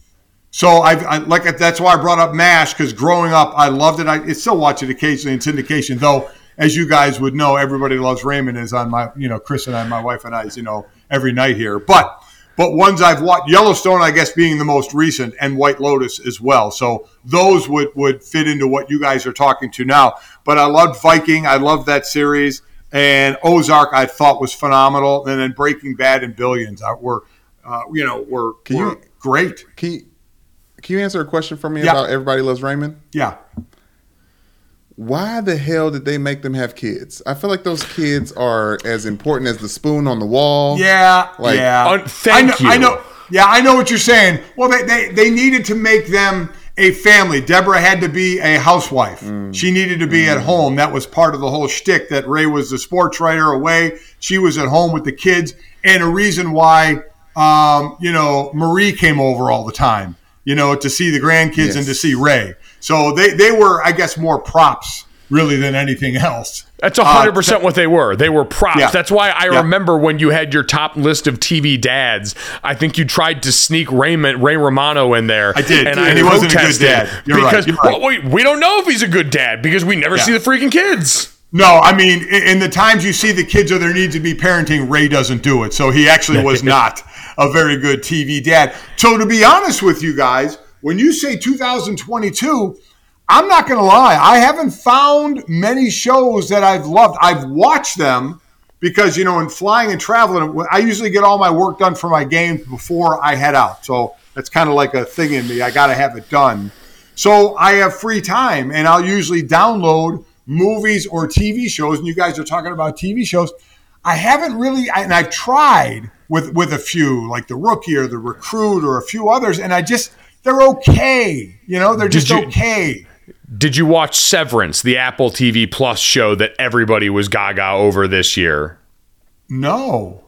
So I've, I like that's why I brought up Mash because growing up I loved it. I still watch it occasionally in syndication, though. As you guys would know, everybody loves Raymond is on my you know Chris and I, my wife and I's you know every night here. But but ones I've watched Yellowstone, I guess being the most recent, and White Lotus as well. So those would would fit into what you guys are talking to now. But I loved Viking. I loved that series. And Ozark, I thought was phenomenal. And then Breaking Bad and Billions uh, were, uh, you know, were, Can were you- great. Can you, Can you answer a question for me Yeah. about Everybody Loves Raymond? Yeah. Why the hell did they make them have kids? I feel like those kids are as important as the spoon on the wall. Yeah, Like, yeah. un- thank I know, I know. Yeah, I know what you're saying. Well, they, they they needed to make them a family. Debra had to be a housewife. She needed to be at home. That was part of the whole shtick. That Ray was the sports writer away. She was at home with the kids, and a reason why, um, you know, Marie came over all the time. You know, to see the grandkids and to see Ray. So they they were, I guess, more props really than anything else. That's uh, hundred percent what they were. They were props. Yeah. That's why I Yeah. remember when you had your top list of TV dads. I think you tried to sneak Raymond Ray Romano in there. I did, and, and I he wasn't a good dad. You're right, because you're right. well, we, we don't know if he's a good dad because we never Yeah. see the freaking kids. No, I mean, in in the times you see the kids or there needs to be parenting, Ray doesn't do it. So he actually was not a very good TV dad. So to be honest with you guys, when you say 2022, I'm not going to lie. I haven't found many shows that I've loved. I've watched them because, you know, in flying and traveling, I usually get all my work done for my games before I head out. So that's kind of like a thing in me. I got to have it done. So I have free time and I'll usually download movies or TV shows. And you guys are talking about TV shows. I haven't really, and I've tried with with a few, like the rookie or the recruit or a few others, and I just they're okay. You know, they're just Did you- okay. Did you watch Severance, the Apple TV Plus show that everybody was gaga over this year? No.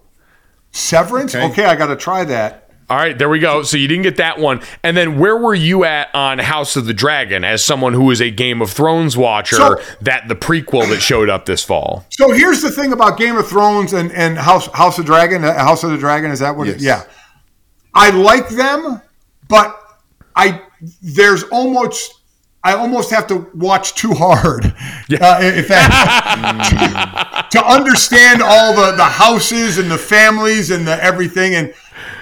Severance? Okay. Okay, I got to try that. All right, there we go. So you didn't get that one. And then where were you at on House of the Dragon as someone who is a Game of Thrones watcher? So- that the prequel that showed up this fall. So here's the thing about Game of Thrones and, and House House of Dragon. uh, House of the Dragon is that what? It, Yes. yeah, I like them, but I there's almost I almost have to watch too hard. Uh, if that to understand all the the houses and the families and the everything and.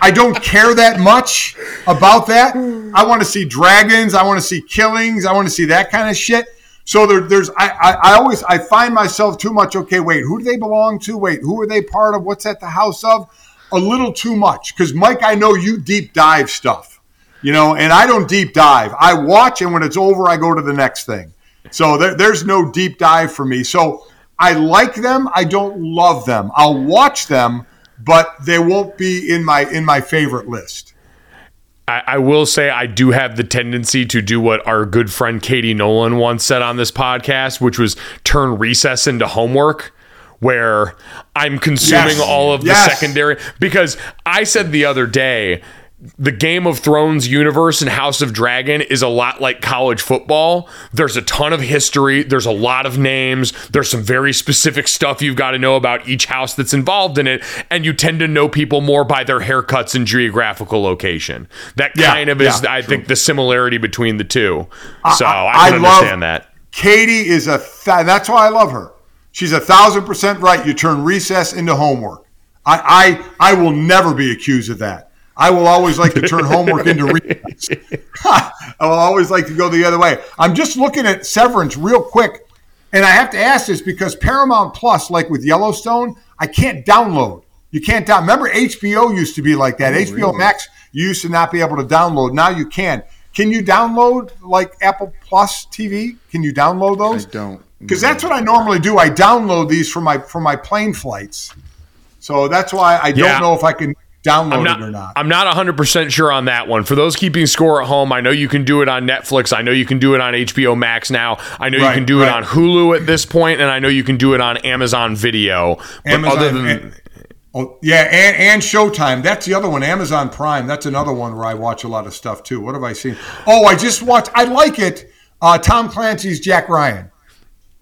I don't care that much about that. I want to see dragons. I want to see killings. I want to see that kind of shit. So there, there's I, I, I always I find myself too much. Okay, wait, who do they belong to? Wait, who are they part of? What's at the house of? A little too much because Mike, I know you deep dive stuff, you know, and I don't deep dive. I watch, and when it's over, I go to the next thing. So there, there's no deep dive for me. So I like them. I don't love them. I'll watch them, but they won't be in my in my favorite list. I, I will say I do have the tendency to do what our good friend Katie Nolan once said on this podcast, which was turn recess into homework. Where I'm consuming Yes. all of the Yes. secondary because I said the other day the Game of Thrones universe and House of Dragon is a lot like college football. There's a ton of history, there's a lot of names, there's some very specific stuff you've got to know about each house that's involved in it, and you tend to know people more by their haircuts and geographical location. That Yeah, kind of is, yeah, I think, the similarity between the two. So I- I, I love- understand that. Katie is a th- that's why I love her. She's a thousand percent right. You turn recess into homework. I, I I will never be accused of that. I will always like to turn homework into recess. I will always like to go the other way. I'm just looking at Severance real quick, and I have to ask this because Paramount Plus, like with Yellowstone, I can't download. You can't down. Remember, HBO used to be like that. Oh, HBO Max you used to not be able to download. Now you can. Can you download like Apple Plus TV? Can you download I those? don't. Because that's what I normally do. I download these for my for my plane flights. So that's why I don't Yeah. know if I can download I'm not, it or not. I'm not 100% sure on that one. For those keeping score at home, I know you can do it on Netflix. I know you can do it on HBO Max now. I know you can do it on Hulu at this point, and I know you can do it on Amazon Video. But Amazon, other than and- oh, yeah, and, and Showtime. That's the other one. Amazon Prime. That's another one where I watch a lot of stuff too. What have I seen? Oh, I just watched. I like it. Uh, Tom Clancy's Jack Ryan.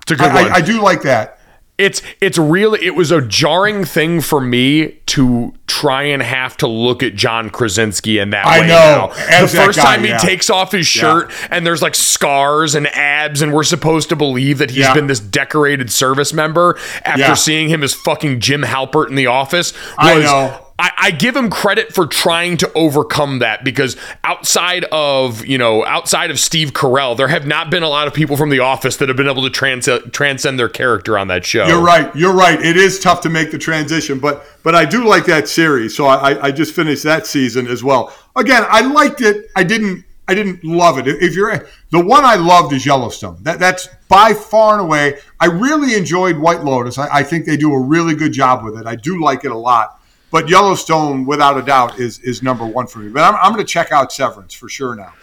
it's a good I, one. I, I do like that. It's it's really it was a jarring thing for me to try and have to look at John Krasinski in that I way. know, now. the first guy, time he takes off his shirt and there's like scars and abs, and we're supposed to believe that he's Yeah. been this decorated service member after Yeah. seeing him as fucking Jim Halpert in the office. I was- know. I, I give him credit for trying to overcome that because outside of you know outside of Steve Carell, there have not been a lot of people from The Office that have been able to trans- transcend their character on that show. You're right. You're right. It is tough to make the transition, but but I do like that series. So I, I just finished that season as well. Again, I liked it. I didn't I didn't love it. If you're the one I loved is Yellowstone. That that's by far and away. I really enjoyed White Lotus. I, I think they do a really good job with it. I do like it a lot. But Yellowstone, without a doubt, is is number one for me. But I'm, I'm going to check out Severance for sure now.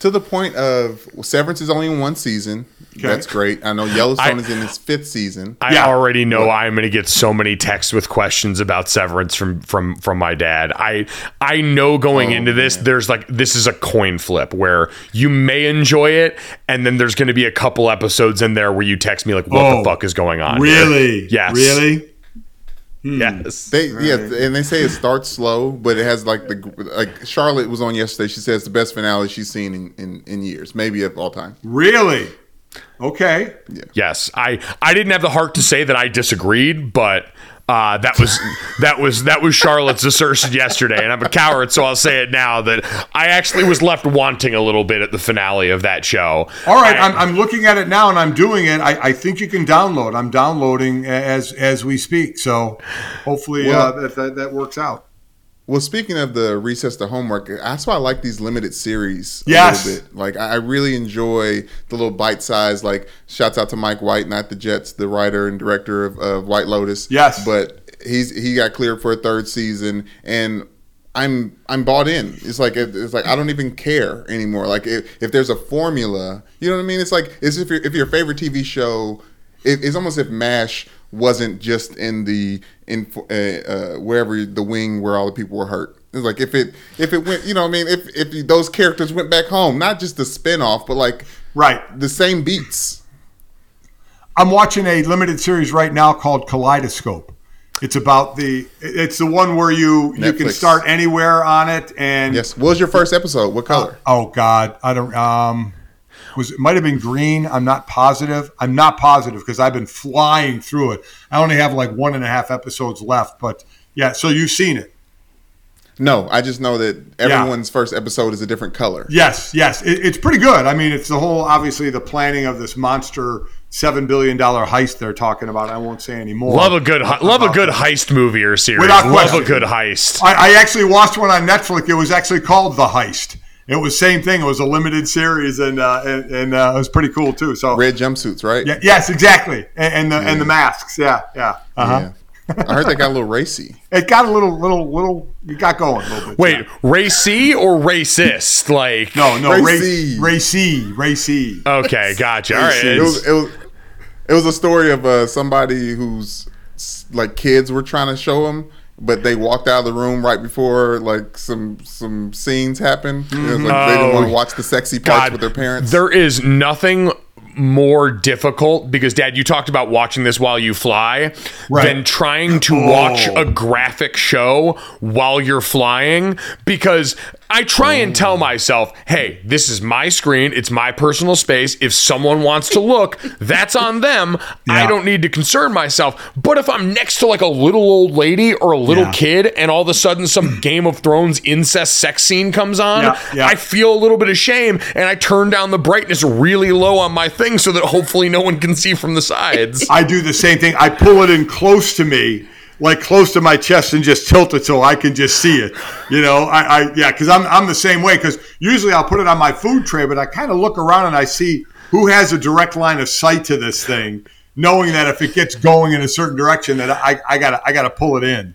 to the point of well, Severance is only in one season. That's great. I know Yellowstone I- is in its fifth season. I Yeah. already know I'm going to get so many texts with questions about Severance from from from my dad. I I know going oh, into this, there's like this is a coin flip where you may enjoy it, and then there's going to be a couple episodes in there where you text me like, "What Oh, the fuck is going on?" here?" Really? Yes. Really? Mm. Yes. They yeah, and they say it starts slow, but it has like the like Charlotte was on yesterday. She says the best finale she's seen in, in, in years, maybe of all time. Really? Okay. Yes, I I didn't have the heart to say that I disagreed, but uh, that was that was that was Charlotte's assertion yesterday, and I'm a coward, so I'll say it now that I actually was left wanting a little bit at the finale of that show. All right, I- I'm, I'm looking at it now and I'm doing it. I, I think you can download. I'm downloading as as we speak. So hopefully uh, that, that that works out. Well, speaking of the recess to homework, that's why I like these limited series a Yes. little bit. Like I I really enjoy the little bite size. Like shouts out to Mike White, not the Jets, the writer and director of, of White Lotus. Yes. but he's he got cleared for a third season, and I'm I'm bought in. It's like it's like I don't even care anymore. Like if, if there's a formula, you know what I mean? It's like it's if your if your favorite TV show, it, it's almost if Mash wasn't just in the in uh, uh, wherever the wing where all the people were hurt. It's like if it if it went, you know, what I mean, if if those characters went back home, not just the spinoff, but like Right. the same beats. I'm watching a limited series right now called Kaleidoscope. It's about the. It's the one where you you can start anywhere on it and Yes. What was your first episode? What color? Oh God, I don't. Um, was it might have been green? I'm not positive. I'm not positive because I've been flying through it. I only have like one and a half episodes left, but yeah. So you've seen it? No, I just know that everyone's first episode is a different color. Yes, yes. It, it's pretty good. I mean, it's the whole obviously the planning of this monster seven billion dollar heist they're talking about. I won't say anymore. love a good love a good heist movie or series. Without love a good heist. I, I actually watched one on Netflix. It was actually called The Heist. It was same thing. It was a limited series, and uh, and, and uh, it was pretty cool too. So Red jumpsuits, right? Yeah, yes, exactly, and, and the and the masks. Yeah, yeah. Uh-huh. Yeah. I heard they got a little racy. It got a little, little, little. You got going a little bit. Wait, yeah. racy or racist? Like no, no, Racy. racy, racy, racy. Okay, gotcha. All right. It was, it was it was a story of uh, somebody whose like kids were trying to show him, but they walked out of the room right before like some some scenes happened. Was like they didn't Oh, want to watch the sexy oh. parts God, with their parents. There is nothing more difficult because dad you talked about watching this while you fly Right. than trying to Oh. watch a graphic show while you're flying because I try and tell myself, hey, this is my screen. It's my personal space. If someone wants to look, that's on them. I don't need to concern myself. But if I'm next to like a little old lady or a little Yeah. kid and all of a sudden some Game of Thrones incest sex scene comes on, Yeah, yeah. I feel a little bit of shame and I turn down the brightness really low on my thing so that hopefully no one can see from the sides. I do the same thing. I pull it in close to me, like close to my chest, and just tilt it so I can just see it. You know, I, I yeah, because I'm I'm the same way. Because usually I'll put it on my food tray, but I kind of look around and I see who has a direct line of sight to this thing, knowing that if it gets going in a certain direction, that I I gotta I gotta pull it in.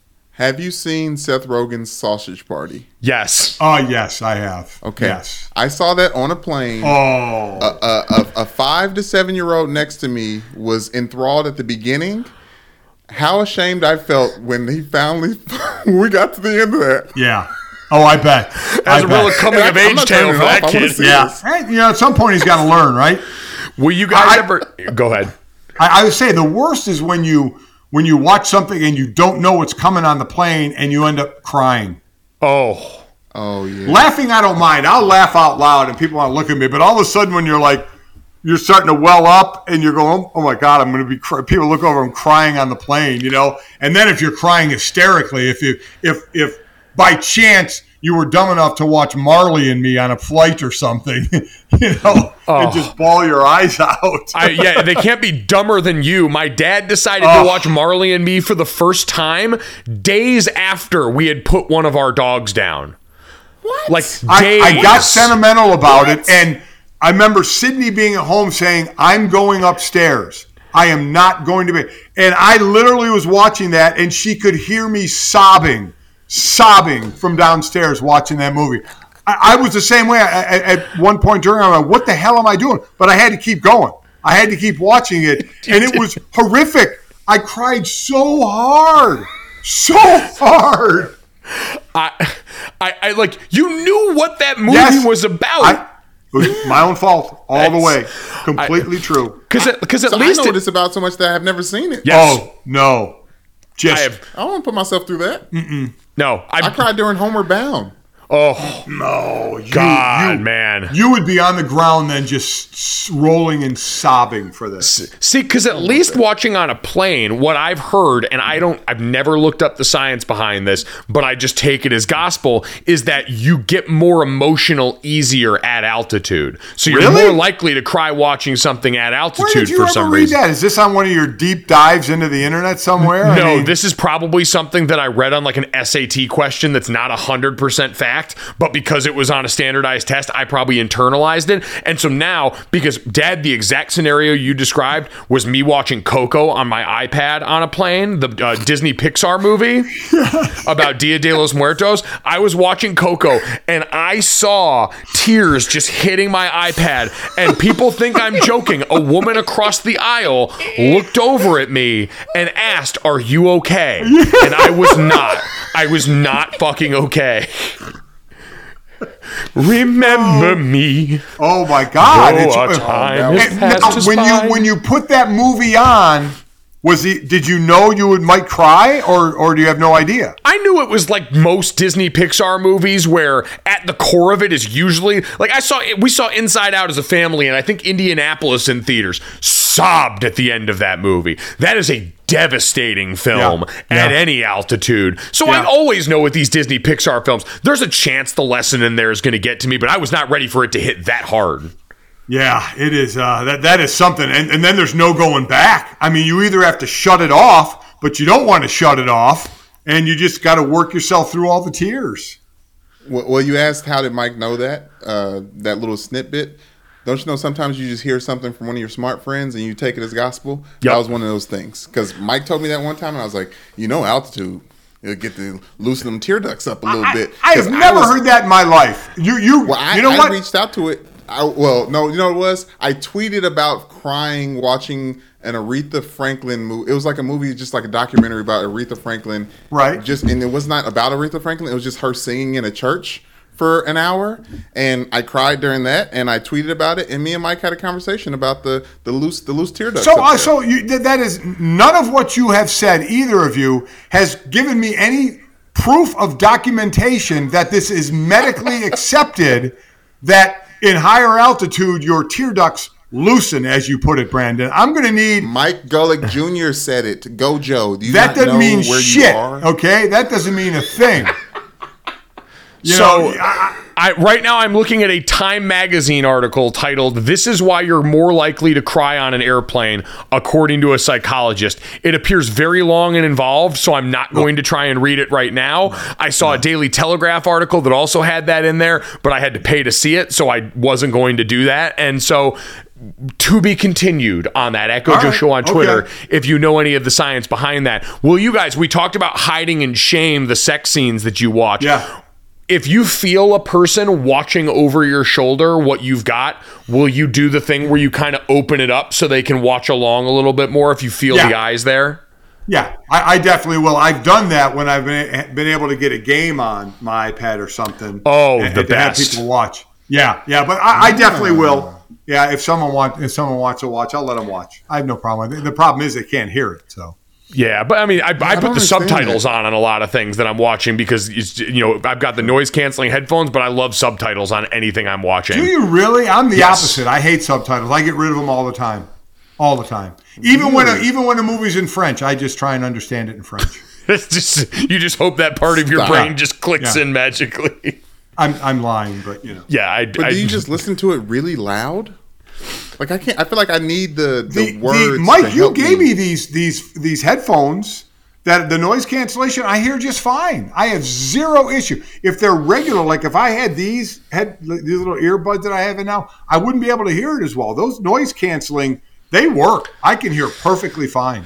Have you seen Seth Rogen's Sausage Party? Yes. Oh yes, I have. Okay. Yes. I saw that on a plane. Oh. a, a, a, a five to seven year old next to me was enthralled at the beginning. How ashamed I felt when he finally when we got to the end of that. yeah. Oh, I bet. That's I a real coming of age not tale for that. I wanna kid. Yeah. Hey, you know, at some point he's got to learn, right? Will you guys I- ever go ahead? I, I would say the worst is when you when you watch something and you don't know what's coming on the plane and you end up crying. Oh. Oh yeah. Laughing, I don't mind. I'll laugh out loud and people want to look at me. But all of a sudden, when you're like, you're starting to well up and you're going, oh, oh my God, I'm going to be, cry-. people look over and crying on the plane, you know? And then if you're crying hysterically, if you, if, if by chance you were dumb enough to watch Marley and me on a flight or something, you know, and oh. just ball your eyes out. I, yeah, they can't be dumber than you. My dad decided Oh. to watch Marley and Me for the first time days after we had put one of our dogs down. What? Like days. I, I got sentimental about it, and I remember Sydney being at home saying, "I'm going upstairs. I am not going to be." And I literally was watching that, and she could hear me sobbing, sobbing from downstairs watching that movie. I, I was the same way. I, I- at one point during, I'm like, "What the hell am I doing?" But I had to keep going. I had to keep watching it, and it was horrific. I cried so hard, so hard. I, I, I like you knew what that movie Yes. was about. I, it was my own fault all the way. That's- Completely true. Because because at So I know it, what it's about so much that I've never seen it. Oh, yes. Oh no, just I have I don't want to put myself through that. no. I, I cried during Homeward Bound. Oh no. You, God, you, man. you would be on the ground then, just rolling and sobbing for this. See, because at least watching on a plane, what I've heard, and I don't, I've never looked up the science behind this, but I just take it as gospel, is that you get more emotional easier at altitude. So you're Really? more likely to cry watching something at altitude for some read reason. that? Is this on one of your deep dives into the internet somewhere? I No, mean, this is probably something that I read on like an SAT question that's not 100% fact, but because it was on a standardized test, I probably internalized it. And so now, because dad, the exact scenario you described was me watching Coco on my iPad on a plane, the uh, Disney Pixar movie about Dia de los Muertos. I was watching Coco and I saw tears just hitting my iPad. And people think I'm joking. A woman across the aisle looked over at me and asked, Are you okay? And I was not. I was not fucking okay. Remember oh. me. oh my God! Oh, it's- our time passed now, when you when you put that movie on, was he? Did you know you would might cry, or or do you have no idea? I knew it was like most Disney Pixar movies where at the core of it is usually like I saw we saw Inside Out as a family and I think Indianapolis in theaters sobbed at the end of that movie. That is a devastating film Yeah. at Yeah. any altitude. So I always know with these Disney Pixar films there's a chance the lesson in there is going to get to me, but I was not ready for it to hit that hard. Yeah, it is. Uh, that that is something, and and then there's no going back. I mean, you either have to shut it off, but you don't want to shut it off, and you just got to work yourself through all the tears. Well, well, you asked how did Mike know that uh, that little snippet. Don't you know sometimes you just hear something from one of your smart friends and you take it as gospel? Yep. That was one of those things. Because Mike told me that one time and I was like, you know, altitude. You'll get to loosen them tear ducts up a little I, bit. I have never was- heard that in my life. You you Well, I, you know I what? reached out to it. I, well, no, you know what it was? I tweeted about crying watching an Aretha Franklin movie. It was like a movie, just like a documentary about Aretha Franklin. Right. Just and it was not about Aretha Franklin. It was just her singing in a church for an hour, and I cried during that. And I tweeted about it, and me and Mike had a conversation about the the loose the loose tear ducts. So, uh, so you, th- that is none of what you have said, either of you, has given me any proof of documentation that this is medically accepted. That in higher altitude, your tear ducts loosen, as you put it, Brandon. I'm going to need. Mike Golic Jr. said it. Gojo. That doesn't know mean where shit. you are? Okay, that doesn't mean a thing. You so know, I- I, right now I'm looking at a Time magazine article titled "This is why you're more likely to cry on an airplane," according to a psychologist. It appears very long and involved, so I'm not going to try and read it right now. I saw a Daily Telegraph article that also had that in there, but I had to pay to see it, so I wasn't going to do that. And so to be continued on that Echo All Joe show on okay. Twitter if you know any of the science behind that. Well, you guys, we talked about hiding in shame the sex scenes that you watch. Yeah. If you feel a person watching over your shoulder what you've got, will you do the thing where you kind of open it up so they can watch along a little bit more if you feel Yeah. the eyes there? Yeah, I, I definitely will. I've done that when I've been, been able to get a game on my iPad or something. Oh, and, the and to have people watch. Yeah, yeah, but I, I definitely will. Yeah, if someone wants, if someone wants to watch, I'll let them watch. I have no problem. with it. The problem is they can't hear it. So Yeah, but I mean, I, I, put the subtitles that. on on a lot of things that I'm watching because it's, you know I've got the noise canceling headphones, but I love subtitles on anything I'm watching. do you really? I'm the Yes. opposite. I hate subtitles. I get rid of them all the time, all the time. Even when a, even when a movie's in French, I just try and understand it in French. It's just you just hope that part of your brain just clicks Yeah. in magically. I'm I'm lying, but you know. yeah, I, But I do you just listen to it really loud? Like I can't. I feel like I need the the, the, words. the, to Mike, you gave me these these these headphones that the noise cancellation I hear just fine. I have zero issue. If they're regular, like if I had these had these little earbuds that I have in now, I wouldn't be able to hear it as well. Those noise canceling, they work. I can hear perfectly fine.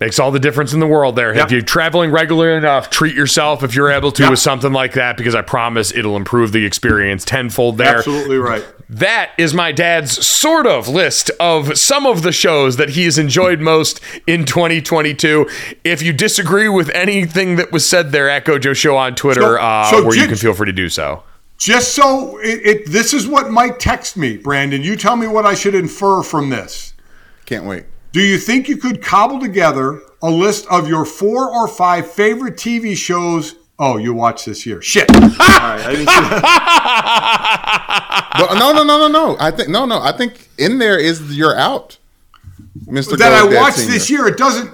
makes all the difference in the world there. Yep. If you're traveling regularly enough, treat yourself if you're able to Yep. with something like that because I promise it'll improve the experience tenfold there. Absolutely right. That is my dad's sort of list of some of the shows that he has enjoyed most in 2022. If you disagree with anything that was said there at Gojo Show on Twitter, So- uh, so where you can feel free to do so. Just so it, it this is what Mike texted me, Brandon. You tell me what I should infer from this. Can't wait. Do you think you could cobble together a list of your four or five favorite TV shows? Oh, you watched this year. Shit. All right, I didn't see that. But no, no, no, no, no. I think no, no. I think in there is you're out, Mister. that I watched this year. It doesn't.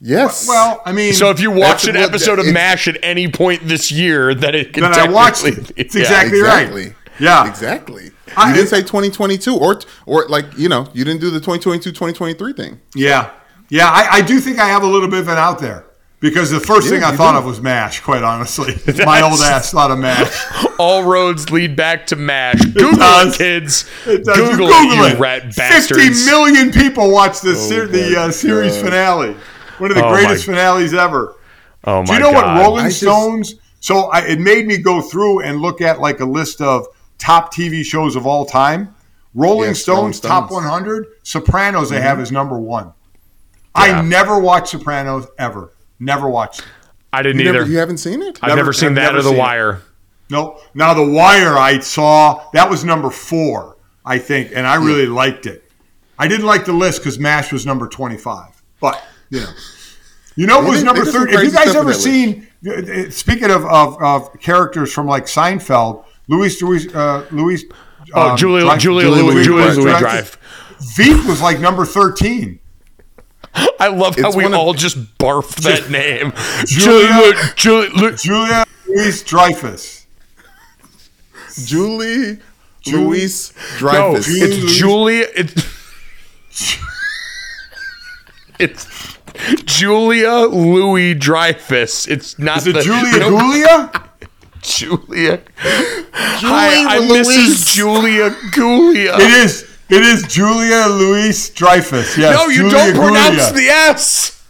Yes. Well, I mean, So if you watch an episode of MASH at any point this year, that it can then I watched technically- it. It's Yeah. exactly, exactly. right. Yeah. Exactly. I- you didn't say 2022 or or like you know you didn't do the 2022 2023 thing. Yeah. Yeah. I, I do think I have a little bit of an out there because the first thing I thought do. of was MASH, quite honestly. My old ass thought of MASH. All roads lead back to MASH. Google it, does. kids. It does. Google, You it, you rat bastards. 50 million people watched the, ser- the uh, series finale. One of the Oh, greatest my- finales ever. Oh my Do you know God. what Rolling just- Stones? So I, it made me go through and look at like a list of top TV shows of all time. Rolling Yes, Rolling Stones top 100. Sopranos they have is number one. Yeah. I never watched Sopranos ever. Never watched. it. I didn't You, either. never, you haven't seen it? I've never, never- seen I've that never or The seen it. Wire. Nope. Now The Wire I saw that was number four, I think, and I really liked it. I didn't like the list because Mash was number 25, but you know. You know, it was number they did 30. Have you guys ever seen, speaking of, of, of characters from like Seinfeld, Louis, Louis, uh, Louis. Oh, um, Julia, Dreyfus- Julia, Julia Louis, Louis Julia Dreyfus. Louis Dreyfus. Drive. Veep was like number 13. I love how It's we one of- all just barf that name. Julia- Julia, Julia, Julia Louis Dreyfus. Julie Ju- Louise no, Dreyfus. it's Julia. It's it's Julia Louis Dreyfus. It's not Is it the, Julia you know, Gulia? Julia. Hi, I'm Louise. Mrs. Julia Gulia. It is. It is Julia Louis Dreyfus. Yes. no, you Julia don't pronounce Gulia. the S.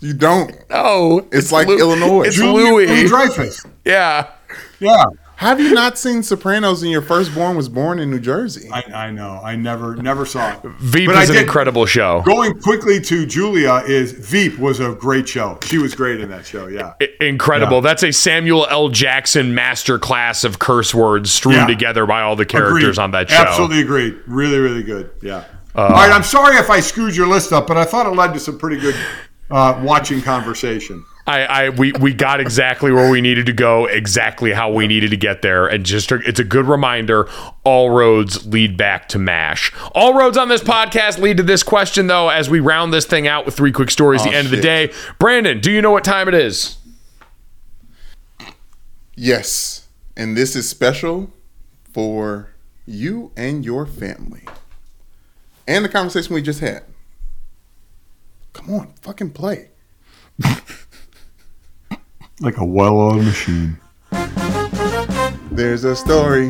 You don't. No, It's like Illinois. It's Julia Louis. Dreyfus. Yeah. Yeah. Have you not seen Sopranos and your firstborn was born in New Jersey? I, I know. I never never saw it. Veep But I is an did- incredible show. Going quickly to Julia is Veep was a great show. She was great in that show. Yeah. I- Incredible. Yeah. That's a Samuel L. Jackson master class of curse words strewn Yeah. together by all the characters Agreed. on that show. Absolutely agreed. Really, really good. Yeah. All right. I'm sorry if I screwed your list up, but I thought it led to some pretty good uh, watching conversation. I, I we, we got exactly where we needed to go, exactly how we needed to get there, and just it's a good reminder. All roads lead back to Mash. All roads on this podcast lead to this question, though. As we round this thing out with three quick stories, at the Oh, end of the day. Brandon, do you know what time it is? Yes. And this is special for you and your family. And the conversation we just had. Come on, fucking play. Like a well-oiled machine. There's a story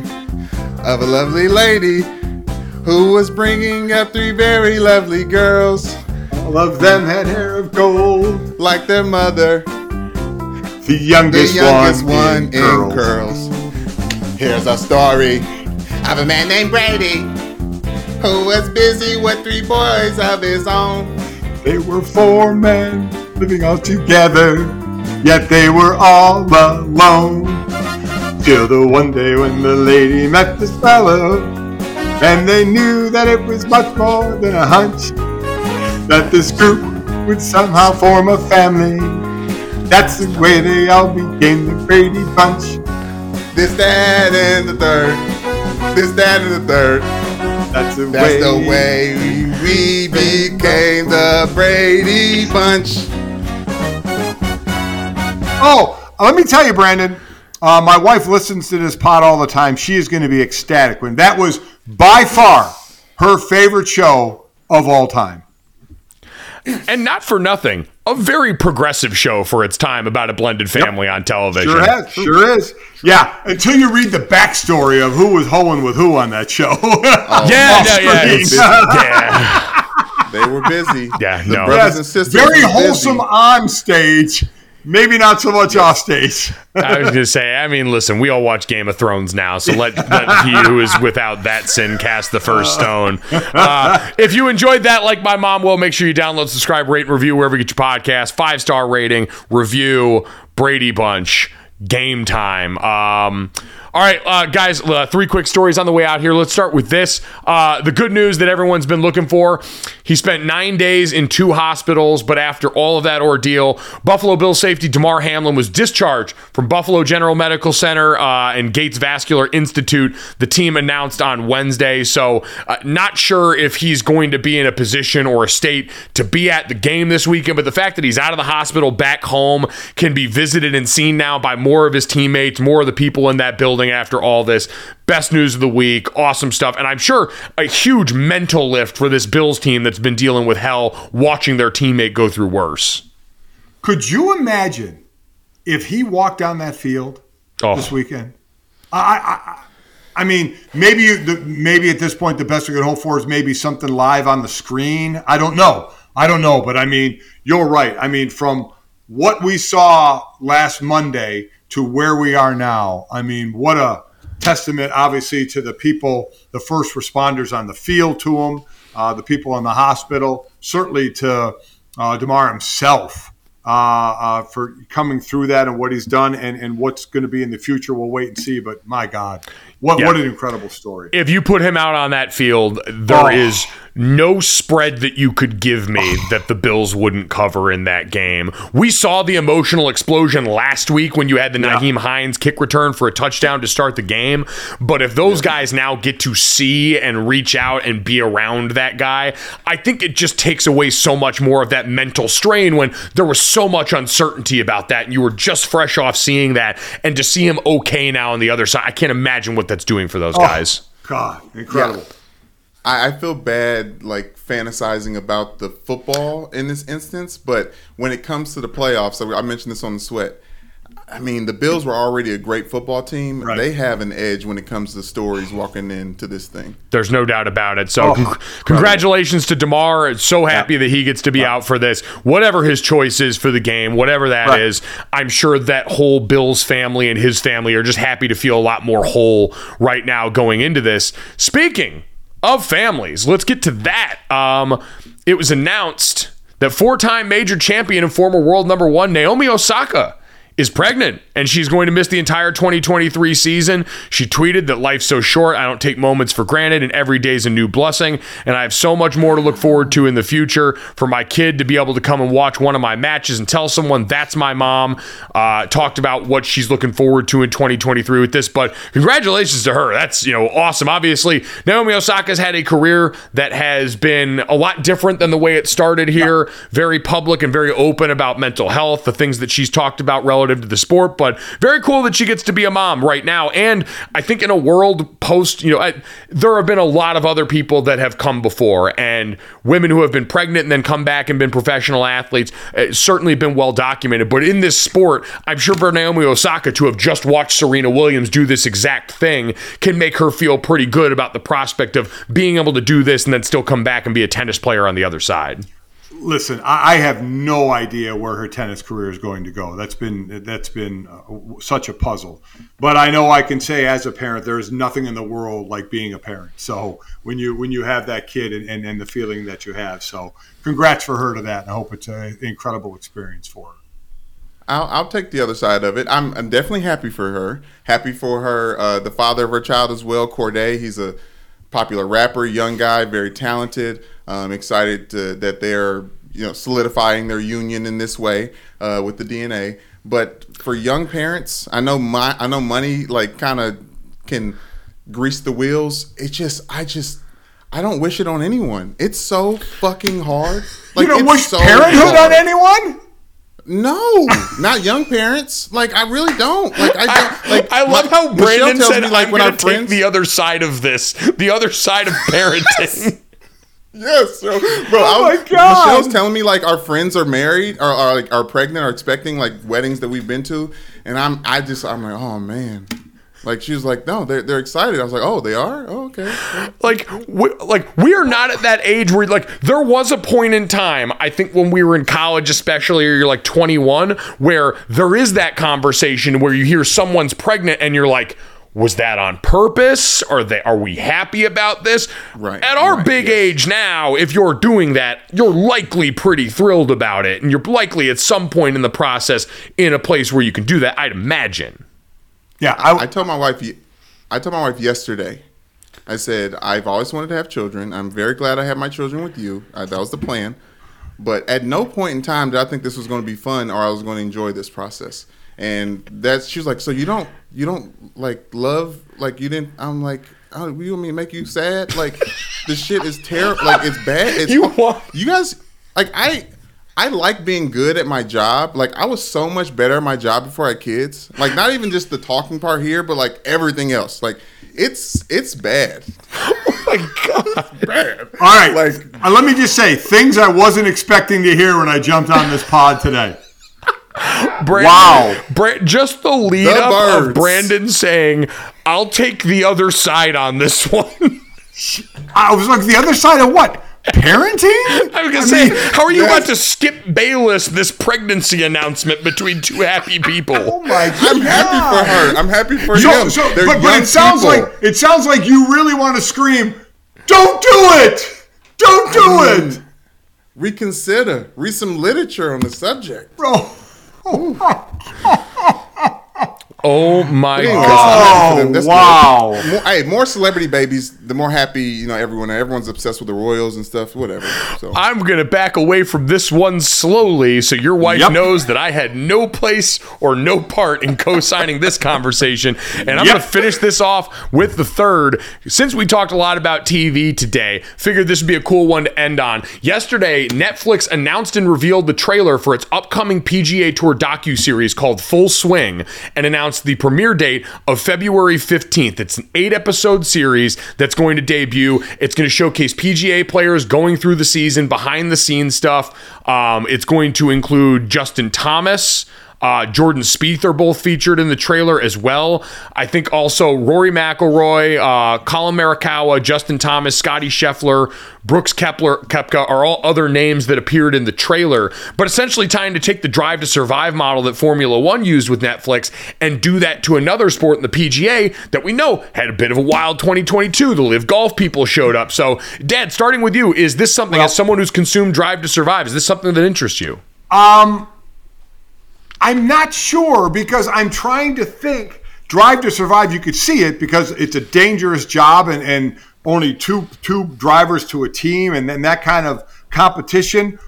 of a lovely lady who was bringing up three very lovely girls All of them had hair of gold. like their mother, The the youngest, youngest one, one in in curls. curls. Here's a story of a man named Brady who was busy with three boys of his own. They were four men living all together, yet they were all alone. Till the one day when the lady met this fellow, and they knew that it was much more than a hunch, that this group would somehow form a family. That's the way they all became the Brady Bunch. This, that, and the third. This, that, and the third. That's the That's way. the way we became the Brady Bunch. Oh, let me tell you, Brandon. Uh, my wife listens to this pod all the time. She is going to be ecstatic when that was by far her favorite show of all time. And not for nothing, a very progressive show for its time about a blended family on television. Sure has, sure is. Yeah, until you read the backstory of who was hoeing with who on that show. Yeah, no, yeah, yeah. They were busy. Yeah, the no. brothers Yes, and sisters. very were busy. wholesome on stage, maybe not so much off stage. I was gonna say. I mean, listen, we all watch Game of Thrones now, so let, let he who is without that sin cast the first stone. Uh, if you enjoyed that, like my mom will, make sure you download, subscribe, rate, and review wherever you get your podcast. Five star rating, review, Brady Bunch, game time. Um, all right, uh, guys, uh, three quick stories on the way out here. Let's start with this. Uh, the good news that everyone's been looking for. He spent nine days in two hospitals, but after all of that ordeal, Buffalo Bills safety Damar Hamlin was discharged from Buffalo General Medical Center uh, and Gates Vascular Institute. The team announced on Wednesday. So, uh, not sure if he's going to be in a position or a state to be at the game this weekend, but the fact that he's out of the hospital back home can be visited and seen now by more of his teammates, more of the people in that building after all this. Best news of the week. Awesome stuff. And I'm sure a huge mental lift for this Bills team that's been dealing with hell watching their teammate go through worse. Could you imagine if he walked down that field Oh. this weekend? I, I, I, I mean, maybe you, the, maybe at this point the best we could hope for is maybe something live on the screen. I don't know. I don't know, but I mean, you're right. I mean, from what we saw last Monday to where we are now, I mean, what a testament, obviously, to the people, the first responders on the field, to them, uh, the people in the hospital, certainly to uh, Damar himself uh, uh, for coming through that and what he's done and, and what's going to be in the future. We'll wait and see. But my God, what Yeah. what an incredible story! If you put him out on that field, there is Oh. No spread that you could give me that the Bills wouldn't cover in that game. We saw the emotional explosion last week when you had the Nyheim Hines kick return for a touchdown to start the game. But if those guys now get to see and reach out and be around that guy, I think it just takes away so much more of that mental strain when there was so much uncertainty about that and you were just fresh off seeing that. And to see him okay now on the other side, I can't imagine what that's doing for those oh, guys. God, incredible. I, I feel bad like fantasizing about the football in this instance, but when it comes to the playoffs, I I mentioned this on the sweat. I mean, the Bills were already a great football team. Right. They have an edge when it comes to stories walking into this thing. There's no doubt about it. So, oh, con- congratulations to Damar. So happy that he gets to be out for this. Whatever his choice is for the game, whatever that is, Right. I'm sure that whole Bills family and his family are just happy to feel a lot more whole right now going into this. Speaking of families, let's get to that. Um, it was announced that four-time major champion and former world number one Naomi Osaka is pregnant and she's going to miss the entire 2023 season. She tweeted that life's so short, I don't take moments for granted, and every day's a new blessing. And I have so much more to look forward to in the future. For my kid to be able to come and watch one of my matches and tell someone that's my mom. Uh, talked about what she's looking forward to in 2023 with this, but congratulations to her. That's you know awesome. Obviously, Naomi Osaka's had a career that has been a lot different than the way it started here. Very public and very open about mental health, the things that she's talked about relative relative to the sport, but very cool that she gets to be a mom right now. And I think in a world post, you know, I, there have been a lot of other people that have come before, and women who have been pregnant and then come back and been professional athletes. It's certainly been well documented. But in this sport, I'm sure for Naomi Osaka to have just watched Serena Williams do this exact thing can make her feel pretty good about the prospect of being able to do this and then still come back and be a tennis player on the other side. Listen, I have no idea where her tennis career is going to go. That's been that's been uh, such a puzzle. But I know I can say as a parent, there is nothing in the world like being a parent. So when you when you have that kid and, and, and the feeling that you have, so congrats for her to that. I hope it's an incredible experience for her. I'll, I'll take the other side of it. I'm, I'm definitely happy for her. Happy for her, uh, the father of her child as well, Cordae. He's a popular rapper, young guy, very talented. Um, excited to, that they're you know solidifying their union in this way uh, with the DNA. But for young parents, I know my I know money like kind of can grease the wheels. It just I just I don't wish it on anyone. It's so fucking hard. Like you don't it's wish so parenthood hard. on anyone? No, not young parents. Like I really don't. Like I don't. Like I love my- how Michelle Brandon tells said, me, like "I'm when I take friends. the other side of this, the other side of parenting." yes, so, bro. Oh I, my God. Michelle's telling me like our friends are married or are like are pregnant or expecting like weddings that we've been to, and I'm I just I'm like oh man. Like she was like, no, they're they're excited. I was like, oh, they are. Oh, okay. like we, like we are not at that age where like there was a point in time i think when we were in college especially or you're like 21 where there is that conversation where you hear someone's pregnant and you're like was that on purpose are they are we happy about this Right, at our right, big yes. age now if you're doing that you're likely pretty thrilled about it and you're likely at some point in the process in a place where you can do that i'd imagine Yeah, I, I told my wife. I told my wife yesterday. I said I've always wanted to have children. I'm very glad I have my children with you. Uh, that was the plan. But at no point in time did I think this was going to be fun or I was going to enjoy this process. And that's she was like, so you don't you don't like love like you didn't. I'm like, oh, you want me to make you sad? Like the shit is terrible. Like it's bad. It's, You want- you guys like I I like being good at my job. Like I was so much better at my job before I had kids. Like not even just the talking part here, but like everything else. Like it's it's bad. Oh my god Bad. all right. Like Uh, let me just say things I wasn't expecting to hear when I jumped on this pod today. Brandon, Wow. Bra- just the lead The up of. Brandon saying, "I'll take the other side on this one." I was like, the other side of what? Parenting? I was gonna I say, mean, how are you about to skip Bayless this pregnancy announcement between two happy people? Oh people? my I'm happy for her. I'm happy for So, him. so, but, but it sounds people. like it sounds like you really want to scream, "Don't do it! Don't do I it, reconsider. Read some literature on the subject. bro!" Oh my Anyway, god! so oh, that's wow. More, hey, more celebrity babies, the more happy you know everyone. Everyone's obsessed with the Royals and stuff. Whatever. So I'm gonna back away from this one slowly, so your wife Yep. knows that I had no place or no part in co-signing this conversation. And I'm Yep. gonna finish this off with the third. Since we talked a lot about TV today, figured this would be a cool one to end on. Yesterday, Netflix announced and revealed the trailer for its upcoming PGA Tour docu series called Full Swing, and announced the premiere date of February 15th. It's an eight-episode series that's going to debut. It's going to showcase PGA players going through the season, behind the scenes stuff. Um, it's going to include Justin Thomas. Uh, Jordan Spieth are both featured in the trailer as well. I think also Rory McIlroy, uh, Collin Morikawa, Justin Thomas, Scottie Scheffler, Brooks Kepler, Koepka are all other names that appeared in the trailer. But essentially trying to take the Drive to Survive model that Formula One used with Netflix and do that to another sport in the PGA that we know had a bit of a wild 2022. The LIV Golf people showed up. So, Dad, starting with you, is this something as someone who's consumed Drive to Survive? Is this something that interests you? Um, I'm not sure because I'm trying to think. Drive to Survive, you could see it because it's a dangerous job and, and only two two drivers to a team and then that kind of competition.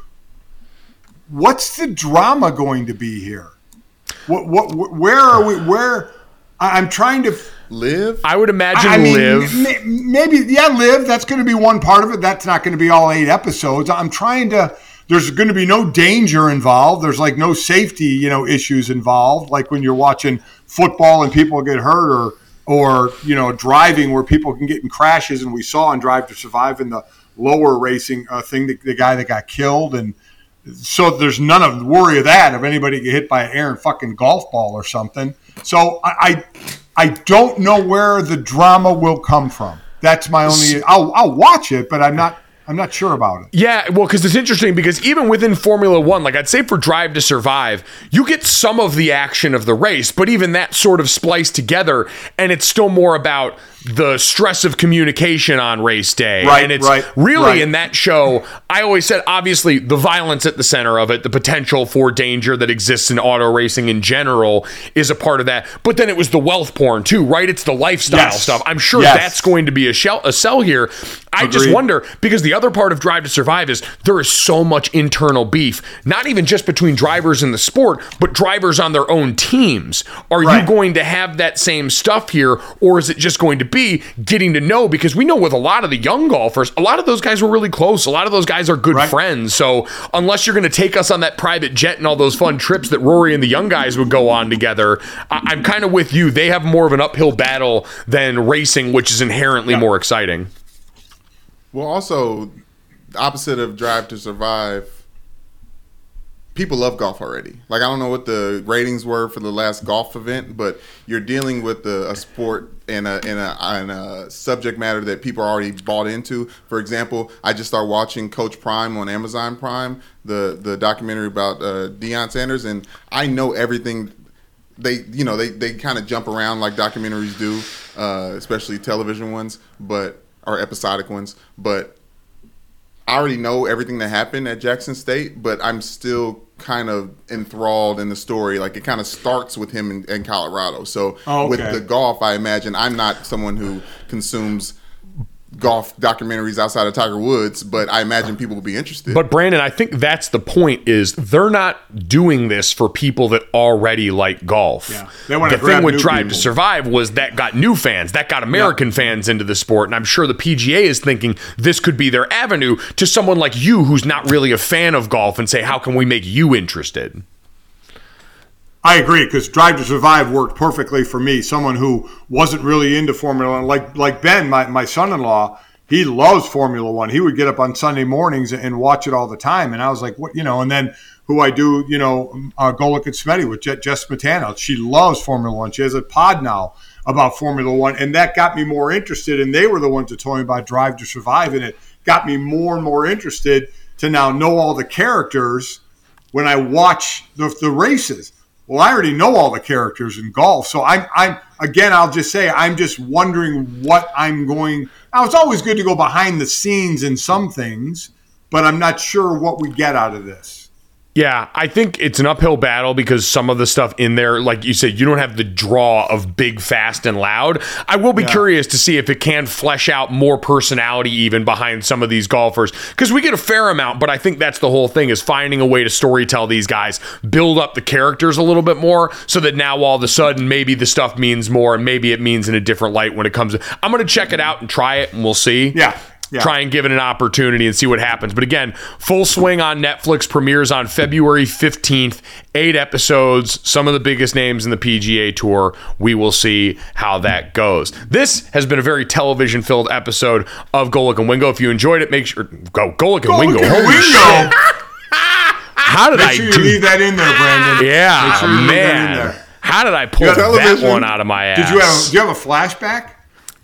What's the drama going to be here? What what where are we? Where I- I'm trying to. live. I would imagine I mean, Live. maybe yeah, live. That's going to be one part of it. That's not going to be all eight episodes. I'm trying to. There's going to be no danger involved. There's like no safety, you know, issues involved. Like when you're watching football and people get hurt, or or you know, driving where people can get in crashes. And we saw on Drive to Survive in the lower racing uh, thing, the, the guy that got killed, and so there's none of worry of that if anybody get hit by an Aaron fucking golf ball or something. So I, I I don't know where the drama will come from. That's my only. I'll, I'll watch it, but I'm not. I'm not sure about it. Yeah, well, because it's interesting because even within Formula One, like I'd say for Drive to Survive, you get some of the action of the race, but even that sort of spliced together, and it's still more about the stress of communication on race day. Right, and it's right, really right. in that show, I always said obviously the violence at the center of it, the potential for danger that exists in auto racing in general is a part of that. But then it was the wealth porn too, right? It's the lifestyle Yes. stuff. I'm sure Yes. that's going to be a shell a sell here. I just wonder because the other part of Drive to Survive is there is so much internal beef, not even just between drivers in the sport, but drivers on their own teams. Are you going to have that same stuff here, or is it just going to be getting to know? Because we know with a lot of the young golfers, a lot of those guys were really close. A lot of those guys are good Right. friends. So unless you're going to take us on that private jet and all those fun trips that Rory and the young guys would go on together, I- I'm kind of with you. They have more of an uphill battle than racing, which is inherently more exciting. Well, also, the opposite of Drive to Survive, people love golf already. Like, I don't know what the ratings were for the last golf event, but you're dealing with a, a sport and a, and, a, and a subject matter that people are already bought into. For example, I just started watching Coach Prime on Amazon Prime, the, the documentary about uh, Deion Sanders, and I know everything they you know they, they kind of jump around like documentaries do uh, especially television ones but or episodic ones but i already know everything that happened at jackson state but i'm still kind of enthralled in the story. Like it kind of starts with him in, in colorado. So Oh, with the golf i imagine i'm not someone who consumes golf documentaries outside of tiger woods but i imagine people will be interested But Brandon, I think that's the point is they're not doing this for people that already like golf. Yeah. They wanna the thing grab with new Drive people. to Survive was that got new fans, that got American fans into the sport, and I'm sure the PGA is thinking this could be their avenue to someone like you who's not really a fan of golf and say, how can we make you interested? I agree because Drive to Survive worked perfectly for me. Someone who wasn't really into Formula One, like like Ben, my, my son-in-law, he loves Formula One. He would get up on Sunday mornings and watch it all the time. And I was like, what, you know? And then who I do, you know, uh, go look at Smetty with Je- Jess Smetana. She loves Formula One. She has a pod now about Formula One, and that got me more interested. And they were the ones that told me about Drive to Survive, and it got me more and more interested to now know all the characters when I watch the, the races. Well, I already know all the characters in golf, so I'm I'm again. I'll just say I'm just wondering what I'm going. Now it's always good to go behind the scenes in some things, but I'm not sure what we get out of this. Yeah, I think it's an uphill battle because some of the stuff in there, like you said, you don't have the draw of big, fast, and loud. I will be curious to see if it can flesh out more personality even behind some of these golfers because we get a fair amount, but I think that's the whole thing is finding a way to storytell these guys, build up the characters a little bit more so that now all of a sudden maybe the stuff means more and maybe it means in a different light when it comes to. I'm going to check it out and try it and we'll see. Yeah, yeah. Try and give it an opportunity and see what happens. But again, full swing on Netflix premieres on February 15th. Eight episodes, some of the biggest names in the PGA Tour. We will see how that goes. This has been a very television filled episode of Golic and Wingo. If you enjoyed it, make sure go Golic and Wingo. Look at Holy Wingo. How did Make I sure you do leave that in there, Brandon. Yeah, sure you leave that in man. How did I pull that one out of my ass? Did you have do you have a flashback?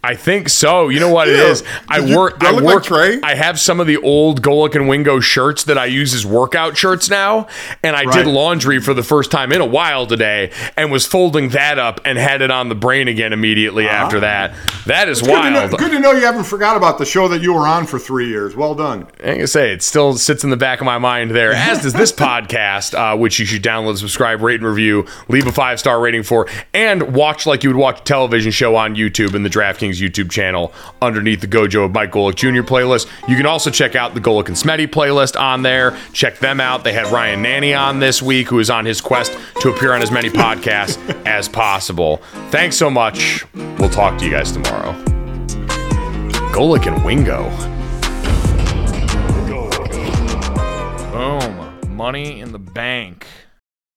I think so. You know what it Yeah. is? I you- work. I look like work. Trey? I have some of the old Golic and Wingo shirts that I use as workout shirts now, and I Right. did laundry for the first time in a while today, and was folding that up and had it on the brain again immediately after that. That is Good to, know, wild. good to know you haven't forgot about the show that you were on for three years. Well done. I can say it still sits in the back of my mind there, as does this podcast, uh, which you should download, subscribe, rate, and review, leave a five star rating for, and watch like you would watch a television show on YouTube in the DraftKings YouTube channel underneath the Gojo of Mike Golic Jr. playlist. You can also check out the Golic and Smetty playlist on there. Check them out. They had Ryan Nanni on this week, who is on his quest to appear on as many podcasts as possible. Thanks so much. We'll talk to you guys tomorrow. Golic and Wingo. Boom. Money in the Bank.